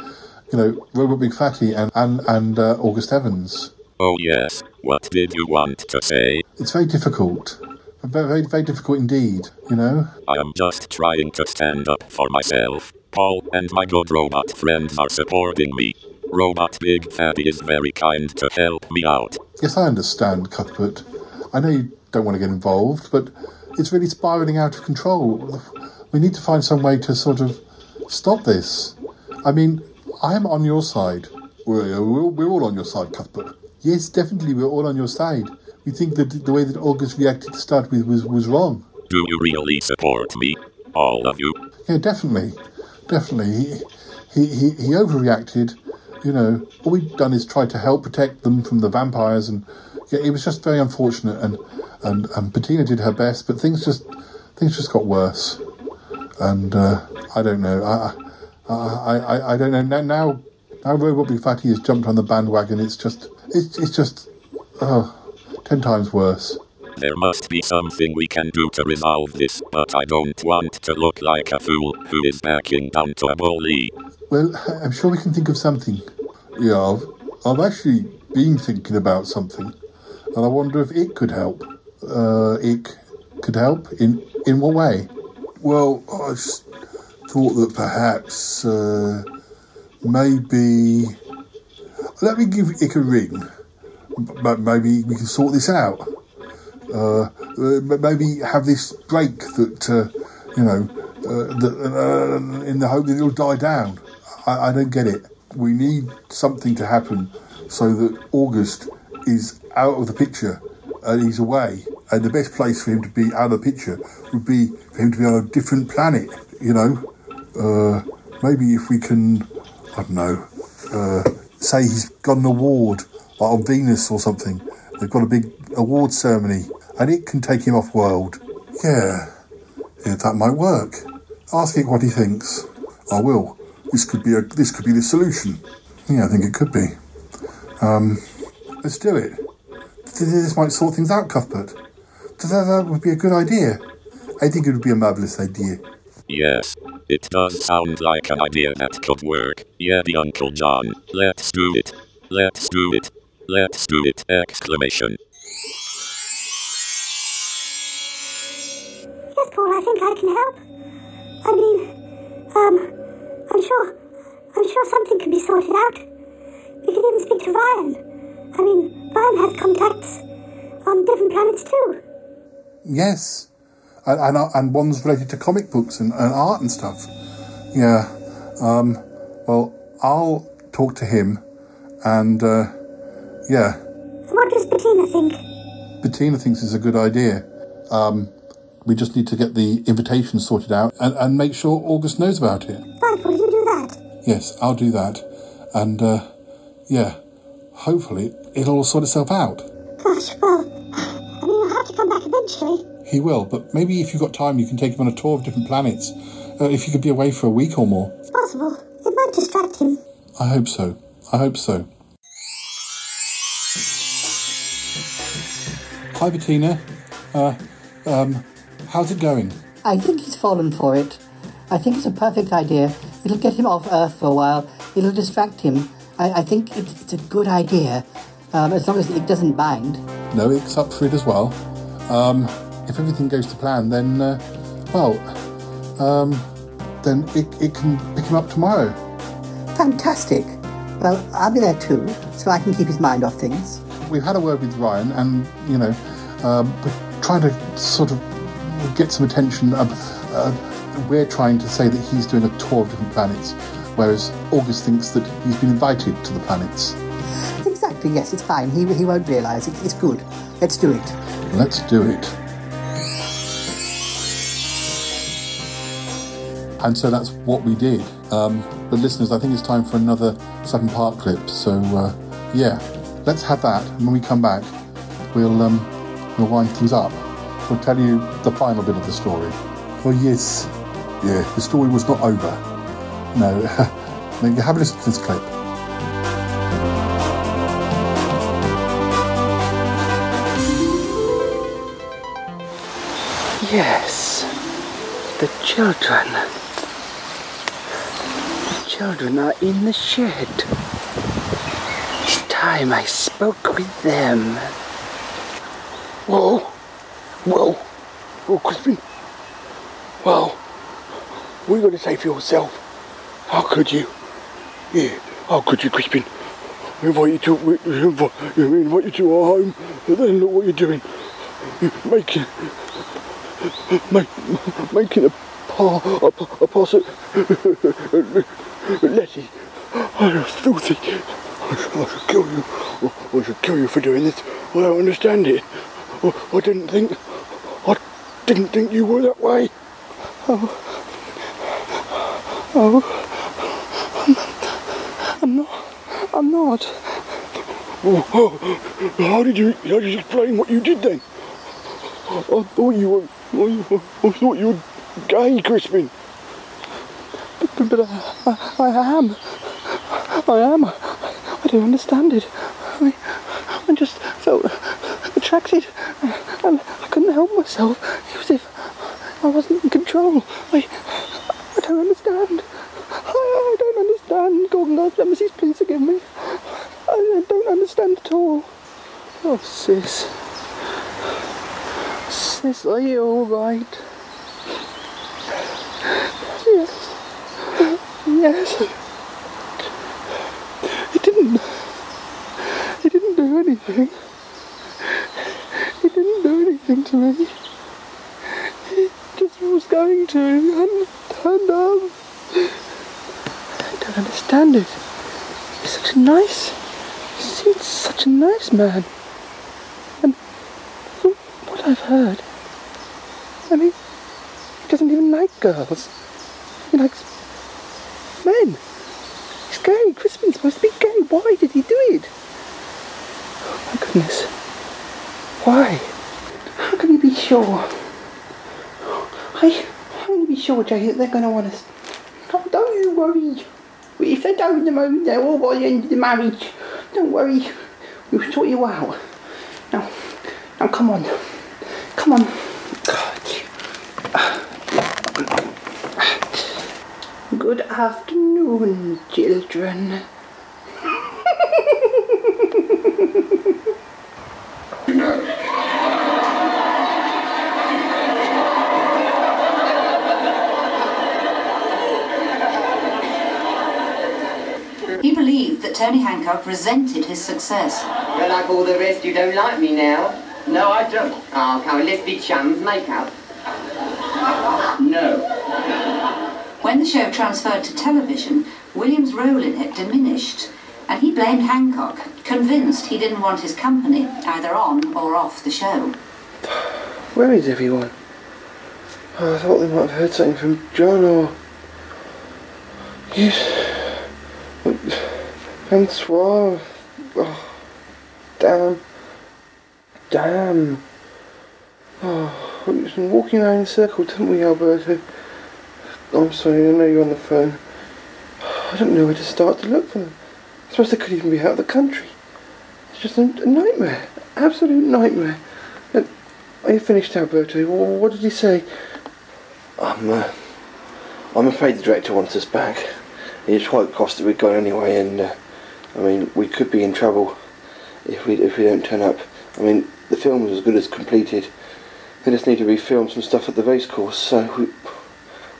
you know, Robot Big Fatty and and, and uh, August Evans. Oh, yes. What did you want to say? It's very difficult. Very, very, very difficult indeed. You know. I am just trying to stand up for myself. Paul and my good robot friends are supporting me. Robot Big Fatty is very kind to help me out. Yes, I understand, Cuthbert. I know you don't want to get involved, but it's really spiraling out of control. We need to find some way to sort of stop this. I mean, I'm on your side. We're, we're, we're all on your side, Cuthbert. Yes, definitely, we're all on your side. We think that the way that August reacted to start with was, was wrong. Do you really support me? All of you? Yeah, definitely. Definitely. He, he, he, he overreacted. You know, all we've done is try to help protect them from the vampires, and yeah, it was just very unfortunate. And, and, and Bettina did her best, but things just things just got worse. And uh, I don't know. I, I, I, I don't know. Now, now, now Robot Big Fatty has jumped on the bandwagon. It's just, it's, it's just, oh, ten times worse. There must be something we can do to resolve this, but I don't want to look like a fool who is backing down to a bully. Well, I'm sure we can think of something. Yeah, I've, I've actually been thinking about something, and I wonder if it could help. Uh, it could help in in what way? Well, I just thought that perhaps uh, maybe let me give Ick a ring. But maybe we can sort this out. Uh, maybe have this break that uh, you know uh, that, uh, in the hope that it'll die down. I, I don't get it. We need something to happen so that August is out of the picture and he's away. And the best place for him to be out of the picture would be for him to be on a different planet. You know, uh, maybe if we can, I don't know, uh, say he's got an award like on Venus or something. They've got a big award ceremony, and it can take him off world. Yeah, yeah, that might work. Ask it what he thinks. I will. This could be a. This could be the solution. Yeah, I think it could be. Um, let's do it. This might sort things out, Cuthbert. That, that would be a good idea. I think it would be a marvelous idea. Yes, it does sound like an idea that could work. Yeah, the Uncle John. Let's do it. Let's do it. Let's do it! Exclamation. Yes, Paul, I think I can help. I mean, um, I'm sure, I'm sure something can be sorted out. We can even speak to Ryan. I mean, Ryan has contacts on different planets too. Yes, and and, and one's related to comic books and, and art and stuff. Yeah. Um, well, I'll talk to him, and uh, yeah. What does Bettina think? Bettina thinks it's a good idea. Um, we just need to get the invitation sorted out and, and make sure August knows about it. Right, will you do that? Yes, I'll do that. And, uh, yeah, hopefully it'll all sort itself out. Gosh, well, I mean, I'll have to come back eventually. He will, but maybe if you've got time, you can take him on a tour of different planets. Uh, if you could be away for a week or more. It's possible. It might distract him. I hope so. I hope so. Hi, Bettina. Uh, um, how's it going? I think he's fallen for it. I think it's a perfect idea. It'll get him off Earth for a while. It'll distract him. I, I think it's, it's a good idea, um, as long as it doesn't bind. No, it's up for it as well. Um, if everything goes to plan, then, uh, well, um, then it, it can pick him up tomorrow. Fantastic. Well, I'll be there too, so I can keep his mind off things. We've had a word with Ryan, and, you know, um, we're trying to sort of get some attention. Uh, uh, we're trying to say that he's doing a tour of different planets, whereas August thinks that he's been invited to the planets. Exactly, yes, it's fine. He, he won't realise. It, it's good. Let's do it. Let's do it. And so that's what we did. Um, but listeners, I think it's time for another seven part clip. So uh, yeah, let's have that. And when we come back, we'll um, we'll wind things up. We'll tell you the final bit of the story. Oh yes, yeah, the story was not over. No, <laughs> no you have a listen to this clip. Yes, the children. The children are in the shed. It's time I spoke with them. Whoa, whoa, whoa, Crispin. Well, what you got to say for yourself? How could you? Yeah, how could you, Crispin? We invite you to, we invite, we invite you to our home, but then look what you're doing. You're making, make, making a pa, a, a pass at Letty. I was filthy. I should, I should kill you. I should kill you for doing this. I don't understand it. I, didn't think, I didn't think you were that way. Oh, oh, I'm not. I'm not. Oh, oh, how did you? How did you explain what you did then? I thought you were. I, I thought you were gay, Crispin. But, but I, I, I am. I am. I don't understand it. I, I just felt attracted, I couldn't help myself. It was if I wasn't in control. I, I don't understand. I, don't understand. Golden Earth Nemesis, please forgive me. I, I don't understand at all. Oh, sis. Sis, are you alright? Yes. Yes. It didn't. It didn't do anything. It didn't do anything to me. It just was going to and turned up. I don't understand it. He's such a nice. He seems such a nice man. And from what I've heard, I mean, he doesn't even like girls. He likes men. He's gay. Crispin's supposed to be gay. Why did he do it? Oh my goodness. Why? How can you be sure? I, how can you be sure, Jay, that they're going to want us? Oh, don't you worry. If they don't in the moment, they're all by the end of the marriage. Don't worry. We'll taught you out. Now, now come on. Come on. Good afternoon, children. <laughs> He believed that Tony Hancock resented his success. Well, like all the rest, you don't like me now. No, I don't. Oh, come on, let's be chums, make up. No. When the show transferred to television, William's role in it diminished, and he blamed Hancock, convinced he didn't want his company either on or off the show. Where is everyone? Oh, I thought they might have heard something from John or. Yes. Francois. Oh, damn. Damn. Oh, we've been walking around in circles, haven't we, Alberto? I'm sorry, I know you're on the phone. I don't know where to start to look for them. I suppose they could even be out of the country. It's just a, a nightmare. Absolute nightmare. And Are you finished Alberto? What did he say? I'm, uh, I'm afraid the director wants us back. It's quite cost that we've gone anyway, and uh, I mean, we could be in trouble if we if we don't turn up. I mean, the film is as good as completed. They just need to refilm some stuff at the race course, so we,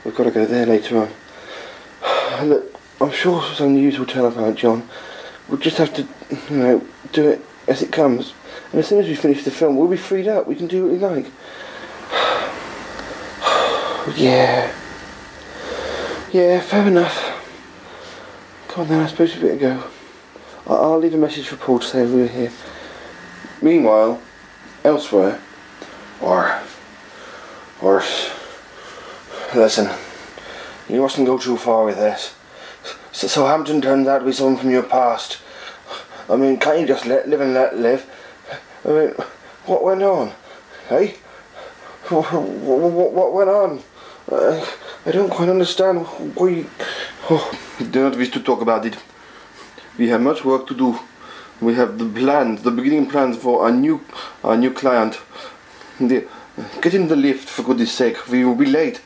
we've got to go there later on. <sighs> Look, I'm sure some news will turn up, Aunt John. We'll just have to, you know, do it as it comes. And as soon as we finish the film, we'll be freed up. We can do what we like. <sighs> yeah. Yeah, fair enough. Come on then, I suppose we better go. I- I'll leave a message for Paul to say we were here. Meanwhile, elsewhere, or, or, listen, you mustn't go too far with this. So Southampton turns out to be someone from your past. I mean, can't you just let live and let live? I mean, what went on? Hey? What, what, what went on? Uh, I don't quite understand why. Oh, do not wish to talk about it. We have much work to do. We have the plans, the beginning plans for a new, a new client. The, get in the lift for goodness sake. We will be late.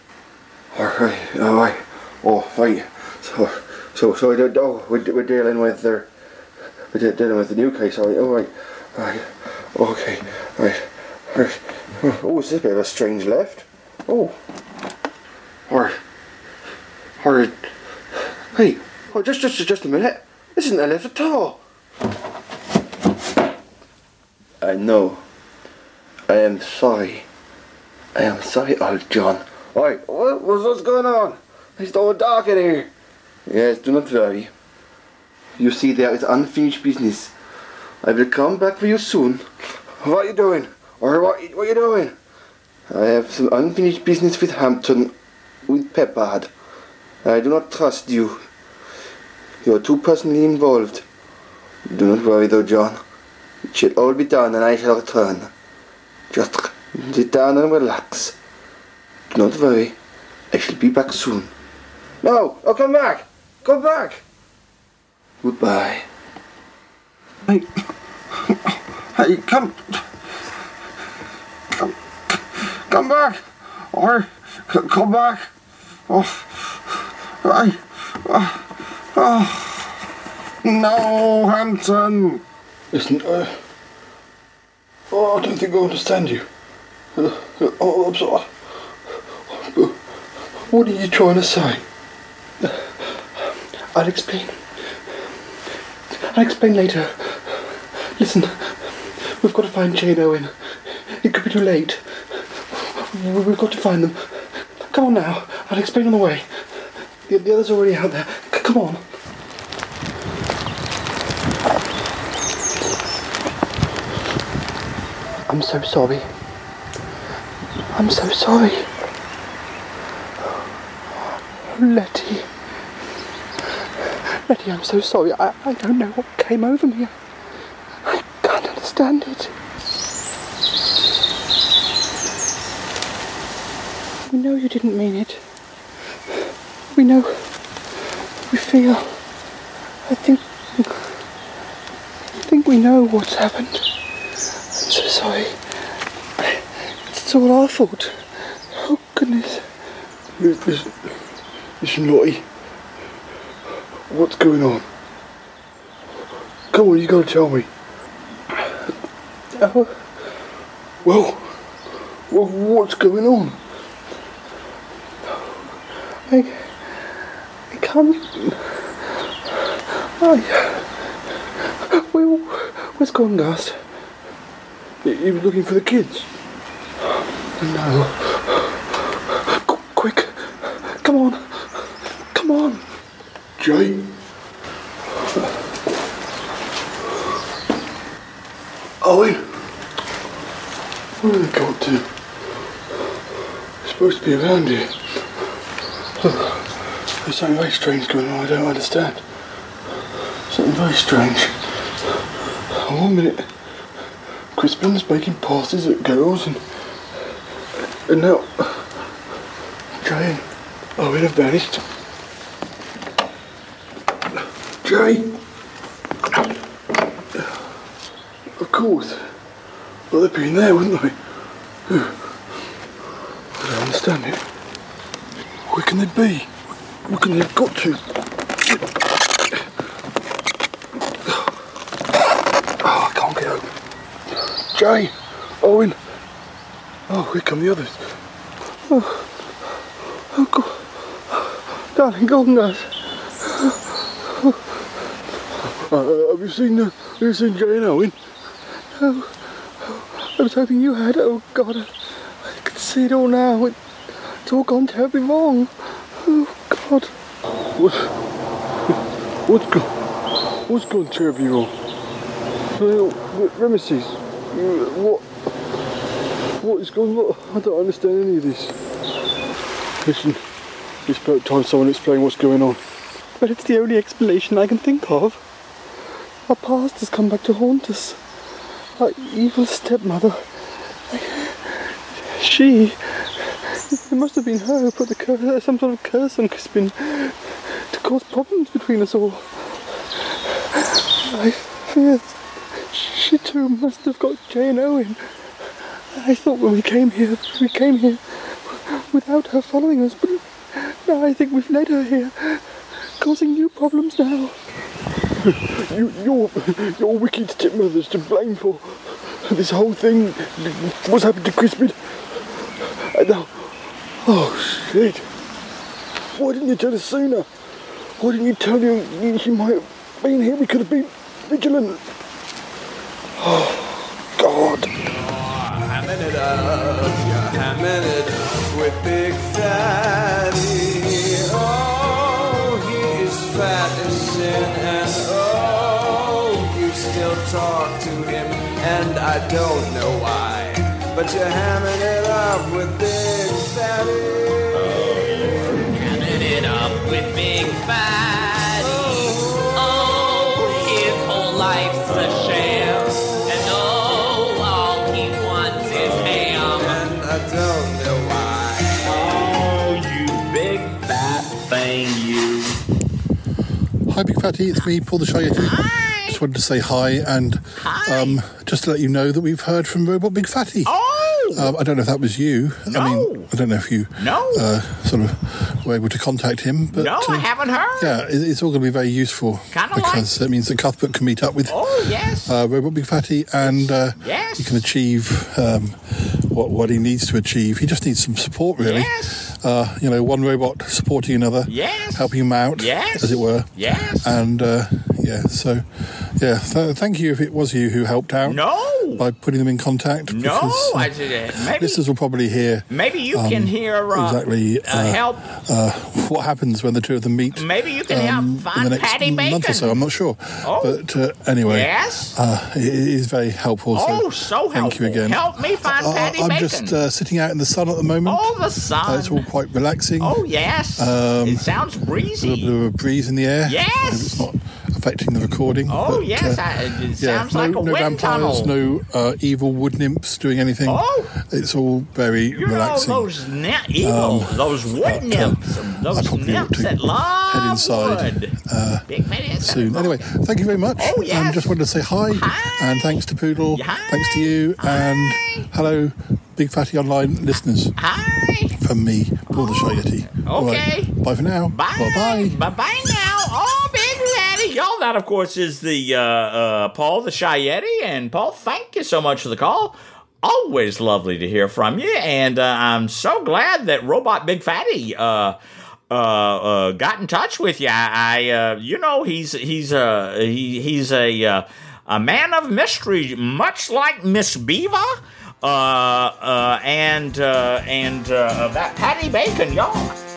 All right, all right. Oh, right. So, so, so I don't know. We're, we're dealing with their, we're de- dealing with the new case. All right, all right, all right. Okay, all right. All right. Oh, it's a bit of a strange left. Oh. Or, or, hey, oh, just, just, just a minute. This isn't a lift at all. I know. I am sorry. I am sorry, old John. Oi, what, what's, what's going on? It's all dark in here. Yes, do not worry. You see, there is unfinished business. I will come back for you soon. What are you doing? Or what, what are you doing? I have some unfinished business with Hampton, with Peppard. I do not trust you. You are too personally involved. Do not worry though, John. It shall all be done and I shall return. Just sit down and relax. Do not worry. I shall be back soon. No! Oh, come back! Come back! Goodbye. Hey, hey, come, come, come back, or come back. Oh, I, oh, oh, <sighs> no, Hampton. Listen, uh, oh, I don't think I understand you. Uh, oh, I'm sorry. What are you trying to say? I'll explain. I'll explain later. Listen, we've got to find Jane Owen. It could be too late. We- We've got to find them. Come on now. I'll explain on the way. The, the others are already out there. Come on. I'm so sorry. I'm so sorry. Letty. Letty, I'm so sorry. I, I don't know what came over me. I can't understand it. We know you didn't mean it. We know. We feel. I think. I think we know what's happened. I'm so sorry. It's all our fault. Oh, goodness. Listen, listen, Lottie. What's going on? Come on, you gotta tell me. Oh, Well, well what's going on? I. I can't. I. We. Where's Gongast? He was looking for the kids. No. Qu- quick. Come on. Come on. Jay? Owen? Where have they got to? They're supposed to be around here. There's something very strange going on, I don't understand. Something very strange. One minute, Crispin's making passes at girls and. and now. Jay oh, and Owen have vanished. Jay? Of course. Well, they'd be in there, wouldn't they? I don't understand it. Where can they be? Where can have got to? Oh, I can't get open. Jay, Owen. Oh, here come the others. Oh, oh God. Darling, go on, guys. Uh, have you seen uh, have you seen Jay and Owen? No. I was hoping you had. Oh God, I, I can see it all now. It, it's all gone terribly wrong. Oh God. What? What's gone? What's gone terribly wrong? Remeses, what? What is going on? I don't understand any of this. Listen, it's about time someone explained what's going on. But it's the only explanation I can think of. Our past has come back to haunt us. Our evil stepmother. She. It must have been her who put the curse, some sort of curse on Crispin cause problems between us all. I fear she too must have got Jay and Owen. I thought when we came here, we came here without her following us, but now I think we've led her here, causing new problems now. <laughs> You, your, your wicked stepmother's to blame for this whole thing. What's happened to Crispin? And now, oh shit! Why didn't you tell us sooner? Why didn't you tell you he might have been here? We could have been vigilant. Oh God! Hamming it up, you're hamming it up with Big Fatty. Oh, he is fat as sin, and oh, you still talk to him, and I don't know why. But you're hamming it up with Big Fatty. With Big Oh, his whole life's a sham. And oh, all he wants is ham. And I don't know why. Oh, you big fat thing, you. Hi, Big Fatty. It's me, Paul the Shy Yeti. Just wanted to say hi and um, just to let you know that we've heard from Robot Big Fatty. Oh! Um, I don't know if that was you. I mean, I don't know if you No. uh, sort of were able to contact him. But no, I uh, haven't heard. yeah, it- it's all going to be very useful Kinda like- because it means that Cuthbert can meet up with Oh, yes. uh, Robot Big Fatty and uh, Yes. he can achieve um, what what he needs to achieve. He just needs some support, really. Yes. Uh, you know, one robot supporting another, Yes. helping him out, Yes. as it were. Yes. And uh, yeah, so yeah, th- thank you if it was you who helped out. No. By putting them in contact. No, because, uh, I did. Maybe listeners will probably hear. Maybe you um, can hear uh, exactly uh, help. uh, what happens when the two of them meet. Maybe you can um, help in the find next Patty Bacon. month or so. I'm not sure, Oh. but uh, anyway, Yes? uh, it, is very helpful. Oh, so helpful! thank you again. Help me find Uh, Patty I'm Bacon. just uh, sitting out in the sun at the moment. Oh, the Uh, sun. it's all quite relaxing. Oh, yes. Um, it sounds breezy. a little bit of a breeze in the air. Yes. It's not affecting the recording. Oh, but, yes. uh, I, it yeah, sounds no, like a no wind vampires, tunnel. no uh, evil wood nymphs doing anything. Oh. It's all very you relaxing. know those ne- evil, Um, those wood but, uh, nymphs, I those nymphs that love head inside wood. uh, Big soon. Anyway, thank you very much. Oh, yes. And just wanted to say hi, and thanks to Poodle, hi. thanks to you, and hello, Big Fatty Online listeners. Hi. From me, Paul the Shy Yeti. All right, Okay. bye for now. Bye. Bye. Bye bye now. Oh. Y'all, that, of course, is the uh, uh, Paul the Shy Yeti. And Paul, thank you so much for the call. Always lovely to hear from you. And uh, I'm so glad that Robot Big Fatty. Uh, uh, uh, got in touch with you. I, I uh, you know, he's he's uh, he, he's a uh, a man of mystery, much like Miss Beaver. Uh, and and that Patty Bacon, y'all.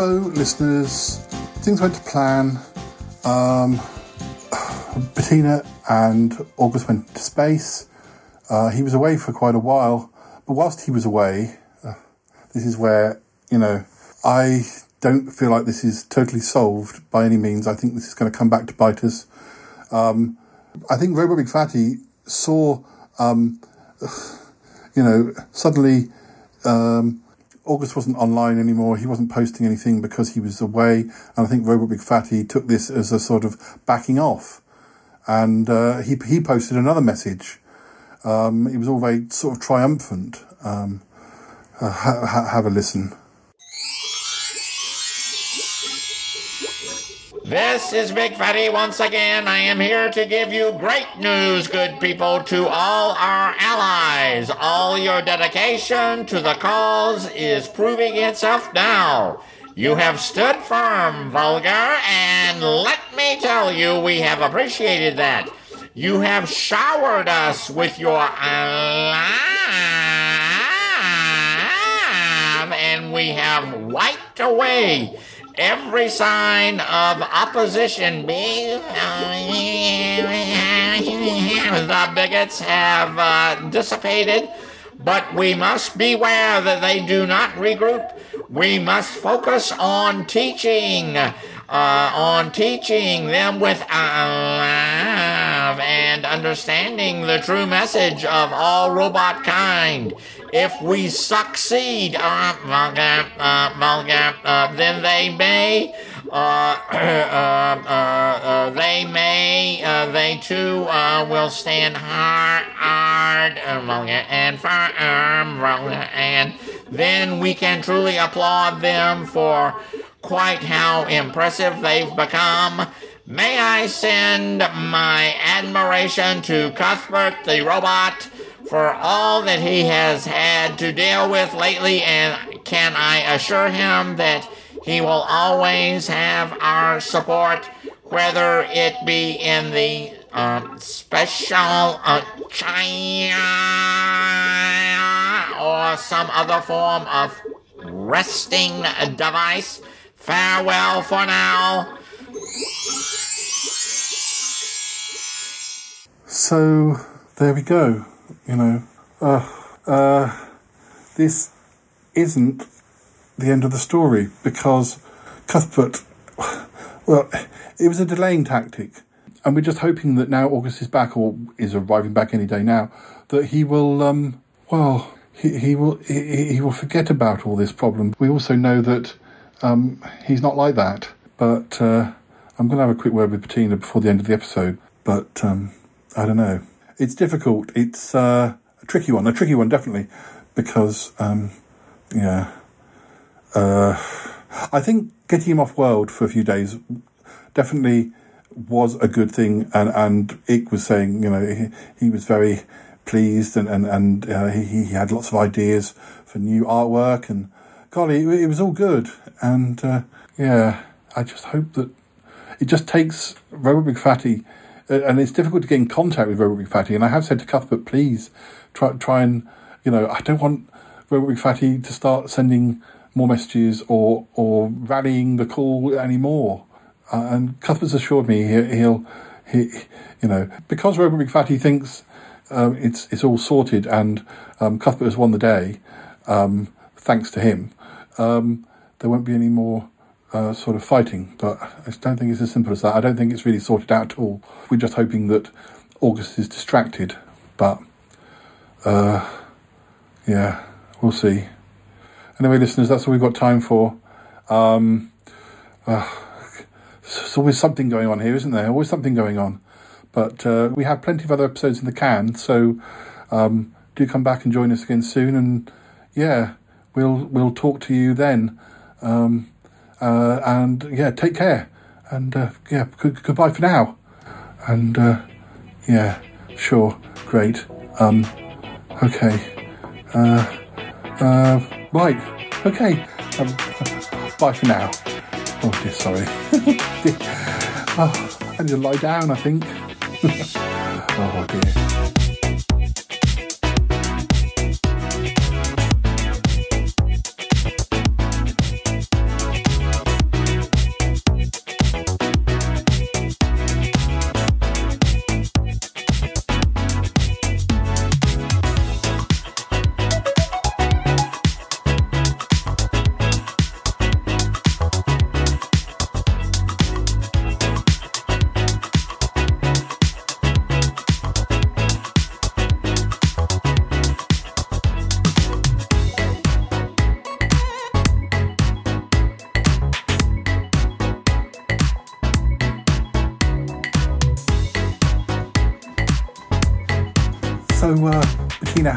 So, listeners, things went to plan. Um, Bettina and August went to space. Uh, he was away for quite a while, but whilst he was away, uh, this is where, you know, I don't feel like this is totally solved by any means. I think this is going to come back to bite us. Um, I think Robo Big Fatty saw, um, you know, suddenly um, August wasn't online anymore. He wasn't posting anything because he was away. And I think Robo Big Fatty took this as a sort of backing off. And uh, he, he posted another message. Um, it was all very sort of triumphant. Um, uh, ha- ha- have a listen. This is Big Fatty once again. I am here to give you great news, good people, to all our allies. All your dedication to the cause is proving itself now. You have stood firm, Vulgar, and let me tell you, we have appreciated that. You have showered us with your love, and we have wiped away every sign of opposition. The bigots have uh, dissipated, but we must beware that they do not regroup. We must focus on teaching, uh, on teaching them with love and understanding the true message of all robot kind. If we succeed, uh, then they may, uh, <coughs> uh, uh, uh, they may, they too will stand hard, and firm, and then we can truly applaud them for quite how impressive they've become. May I send my admiration to Cuthbert the robot for all that he has had to deal with lately, and can I assure him that he will always have our support, whether it be in the uh, special uh, China or some other form of resting device. Farewell for now. So there we go. You know, uh, uh, this isn't the end of the story because Cuthbert, well, it was a delaying tactic, and we're just hoping that now August is back or is arriving back any day now that he will, um, well, he, he will he, he will forget about all this problem. We also know that um, he's not like that, but uh, I'm going to have a quick word with Bettina before the end of the episode. But um, I don't know. It's difficult. It's uh, a tricky one. A tricky one, definitely, because um, yeah. Uh, I think getting him off world for a few days definitely was a good thing, and and Ick was saying, you know, he, he was very pleased, and and and uh, he he had lots of ideas for new artwork, and golly, it, was all good, and uh, yeah, I just hope that it just takes Robot Big Fatty, uh, and it's difficult to get in contact with Robot Big Fatty, and I have said to Cuthbert, please try try and you know, I don't want Robot Big Fatty to start sending more messages or or rallying the call anymore. Uh, and Cuthbert's assured me he, he'll, he, you know, because Robot Big Fatty thinks um, it's it's all sorted and um, Cuthbert has won the day, um, thanks to him. Um, there won't be any more uh, sort of fighting, but I don't think it's as simple as that. I don't think it's really sorted out at all. We're just hoping that August is distracted, but uh, yeah, we'll see. Anyway, listeners, that's all we've got time for. Um, uh, there's always something going on here, isn't there? Always something going on. But uh, we have plenty of other episodes in the can, so um, do come back and join us again soon. And yeah, we'll we'll talk to you then. Um, uh, and yeah, take care. And uh, yeah, good, goodbye for now. And uh, yeah, sure, great. Um, okay. Uh, uh, right, okay. Um, bye for now. Oh dear, sorry. <laughs> oh, I need to lie down, I think. <laughs> oh dear.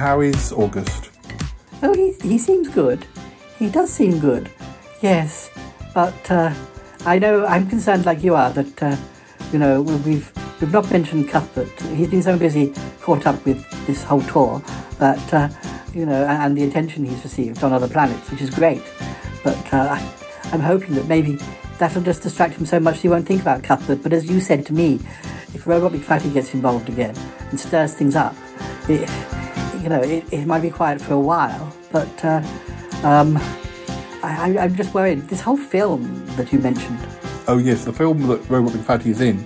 How is August? Oh, he, he seems good. He does seem good. Yes. But uh, I know I'm concerned like you are that, uh, you know, we've, we've not mentioned Cuthbert. He's been so busy caught up with this whole tour that, uh, you know, and, and the attention he's received on other planets, which is great. But uh, I, I'm hoping that maybe that'll just distract him so much he won't think about Cuthbert. But as you said to me, if Robot Big Fatty gets involved again and stirs things up, it, you know, it, it might be quiet for a while. But uh, um, I, I, I'm just worried. This whole film that you mentioned. Oh, yes, the film that Robert Big is in.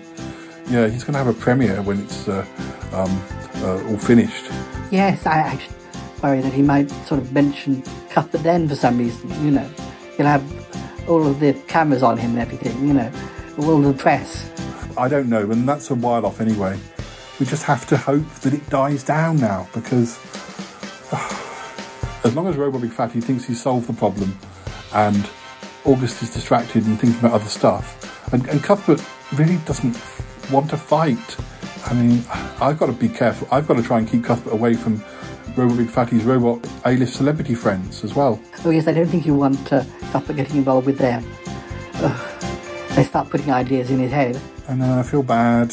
Yeah, he's going to have a premiere when it's uh, um, uh, all finished. Yes, I, I worry that he might sort of mention Cuthbert then for some reason. You know, he'll have all of the cameras on him and everything. You know, all the press. I don't know, and that's a while off anyway. We just have to hope that it dies down now because as long as Robot Big Fatty thinks he's solved the problem and August is distracted and thinking about other stuff, and, and Cuthbert really doesn't want to fight. I mean, I've got to be careful. I've got to try and keep Cuthbert away from Robot Big Fatty's robot A-list celebrity friends as well. Oh yes, I don't think you want uh, Cuthbert getting involved with them. Ugh. They start putting ideas in his head. And uh, I feel bad.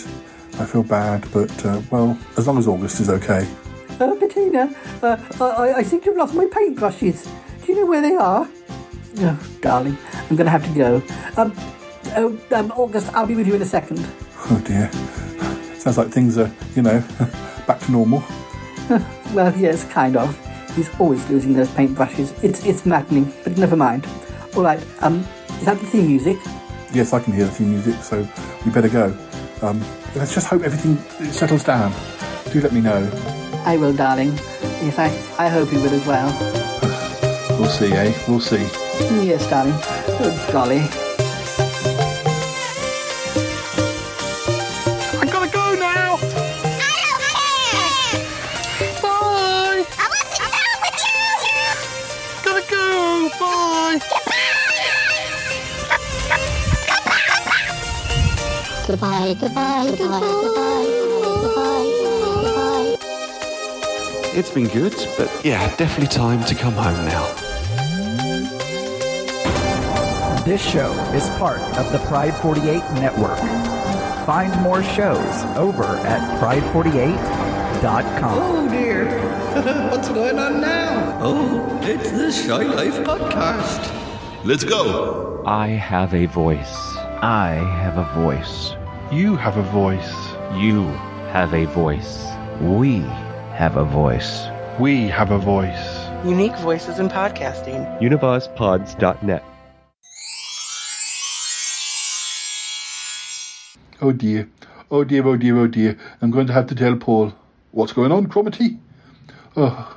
I feel bad, but uh, well, as long as August is okay. Uh, Bettina, uh, I, I seem to have lost my paintbrushes. Do you know where they are? Oh, darling, I'm going to have to go. Um, oh, um, August, I'll be with you in a second. Oh dear. Sounds like things are, you know, <laughs> back to normal. well, yes, kind of. He's always losing those paintbrushes. It's it's maddening, but never mind. All right, um, is that the theme music? Yes, I can hear the theme music, so we better go. Um, let's just hope everything settles down. Do let me know. I will, darling. Yes, I, I hope you will as well. We'll see, eh? We'll see. Yes, darling. Oh, golly. I gotta go now. Bye. I want to go with you. Gotta go. Bye. Goodbye, goodbye, goodbye, goodbye, goodbye, It's been good, but yeah, definitely time to come home now. This show is part of the Pride 48 network. Find more shows over at pride48.com. Oh dear. <laughs> What's going on now? Oh, it's the Shy Life podcast. Let's go. I have a voice. I have a voice. You have a voice. You have a voice. We have a voice. We have a voice. Unique voices in podcasting. UnivazPods.net. Oh dear. Oh dear, oh dear, oh dear. I'm going to have to tell Paul. What's going on, Cromitty? Oh,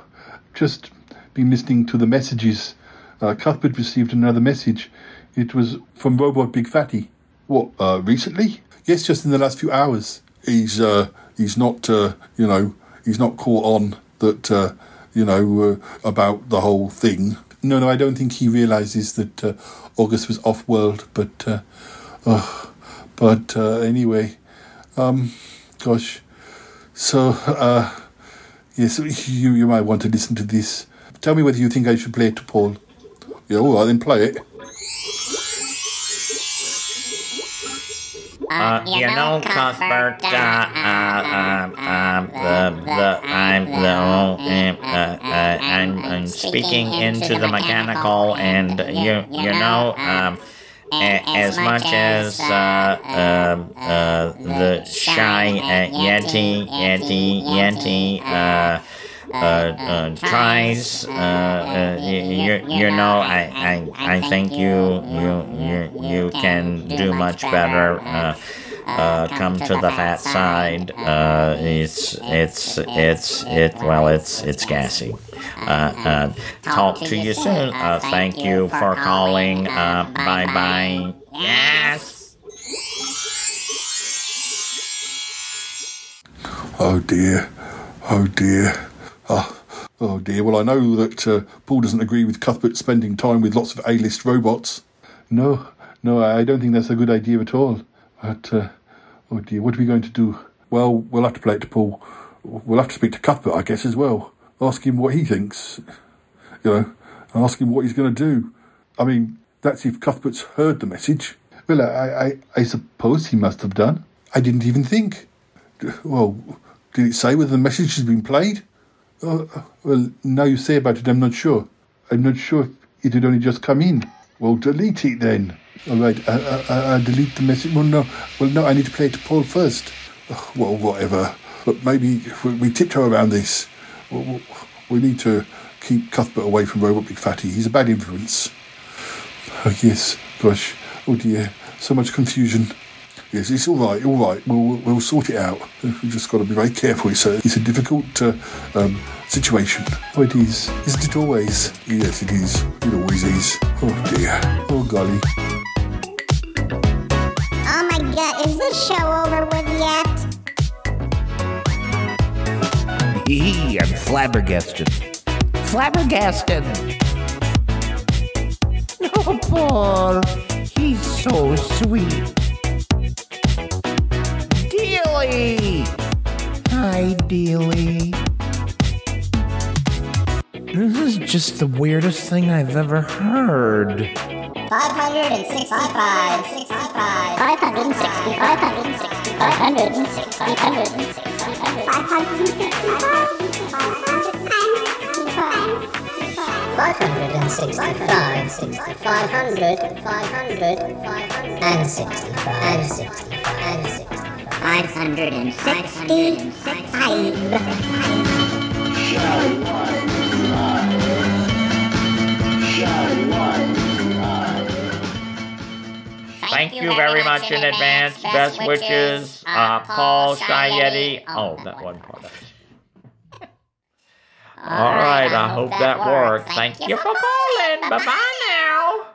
just been listening to the messages. Uh, Cuthbert received another message. It was from Robot Big Fatty. What, uh, recently? Yes, just in the last few hours. He's, uh, he's not, uh, you know, he's not caught on that, uh, you know, uh, about the whole thing. No, no, I don't think he realizes that uh, August was off world, but, uh, but uh, anyway, um, gosh. So, uh, yes, you, you might want to listen to this. Tell me whether you think I should play it to Paul. Yeah, all right, then play it. Uh, you know, Cuthbert, uh, uh, um, um, the, the, I'm the, um, uh, uh, I'm, I'm speaking into the mechanical, and you, you know, um, as much as, uh, um, uh, the shy uh, Yeti, Yeti, Yeti, uh, uh, uh, tries. Uh, uh, you, you know, I, I, I think you, you, you, you can do much better. Uh, come to the fat side. Uh, it's, it's, it's, it. Well, it's, it's gassy. Uh, talk to you soon. Uh, thank you for calling. Uh, bye bye. Yes. Oh dear. Oh dear. Oh, oh dear. Well, I know that uh, Paul doesn't agree with Cuthbert spending time with lots of A-list robots. No, no, I don't think that's a good idea at all. But, uh, oh dear, what are we going to do? Well, we'll have to play it to Paul. we'll have to speak to Cuthbert, I guess, as well. Ask him what he thinks. You know, ask him what he's going to do. I mean, that's if Cuthbert's heard the message. Well, I, I, I suppose he must have done. I didn't even think. Well, did it say whether the message has been played? Uh, well, now you say about it, I'm not sure. I'm not sure if it had only just come in. Well, delete it then. All right, I, I, I, delete the message. Well, no, well, no, I need to play it to Paul first. Well, whatever. But maybe we, tiptoe around this. We, we need to keep Cuthbert away from Robot Big Fatty. He's a bad influence. Oh, yes, gosh. Oh dear, so much confusion. Yes, it's all right, all right. We'll, we'll, we'll sort it out. <laughs> We've just got to be very careful. It's a, it's a difficult uh, um, situation. Oh, it is. Isn't it always? Yes, it is. It always is. Oh dear. Oh golly. Oh my god, is this show over with yet? Hee, I'm flabbergasted. Flabbergasted! <laughs> Oh, Paul, he's so sweet. Dealy! Hi, Dealy. This is just the weirdest thing I've ever heard. 565. 560. 560. 560. 560. 560. 565. 500. 500. And 60. And 60. And 60. 565. Thank you very much in advance. Best wishes, uh, Paul Shy Yeti. Oh, that one part of it. <laughs> All right, I hope that worked. Thank you for calling. Bye bye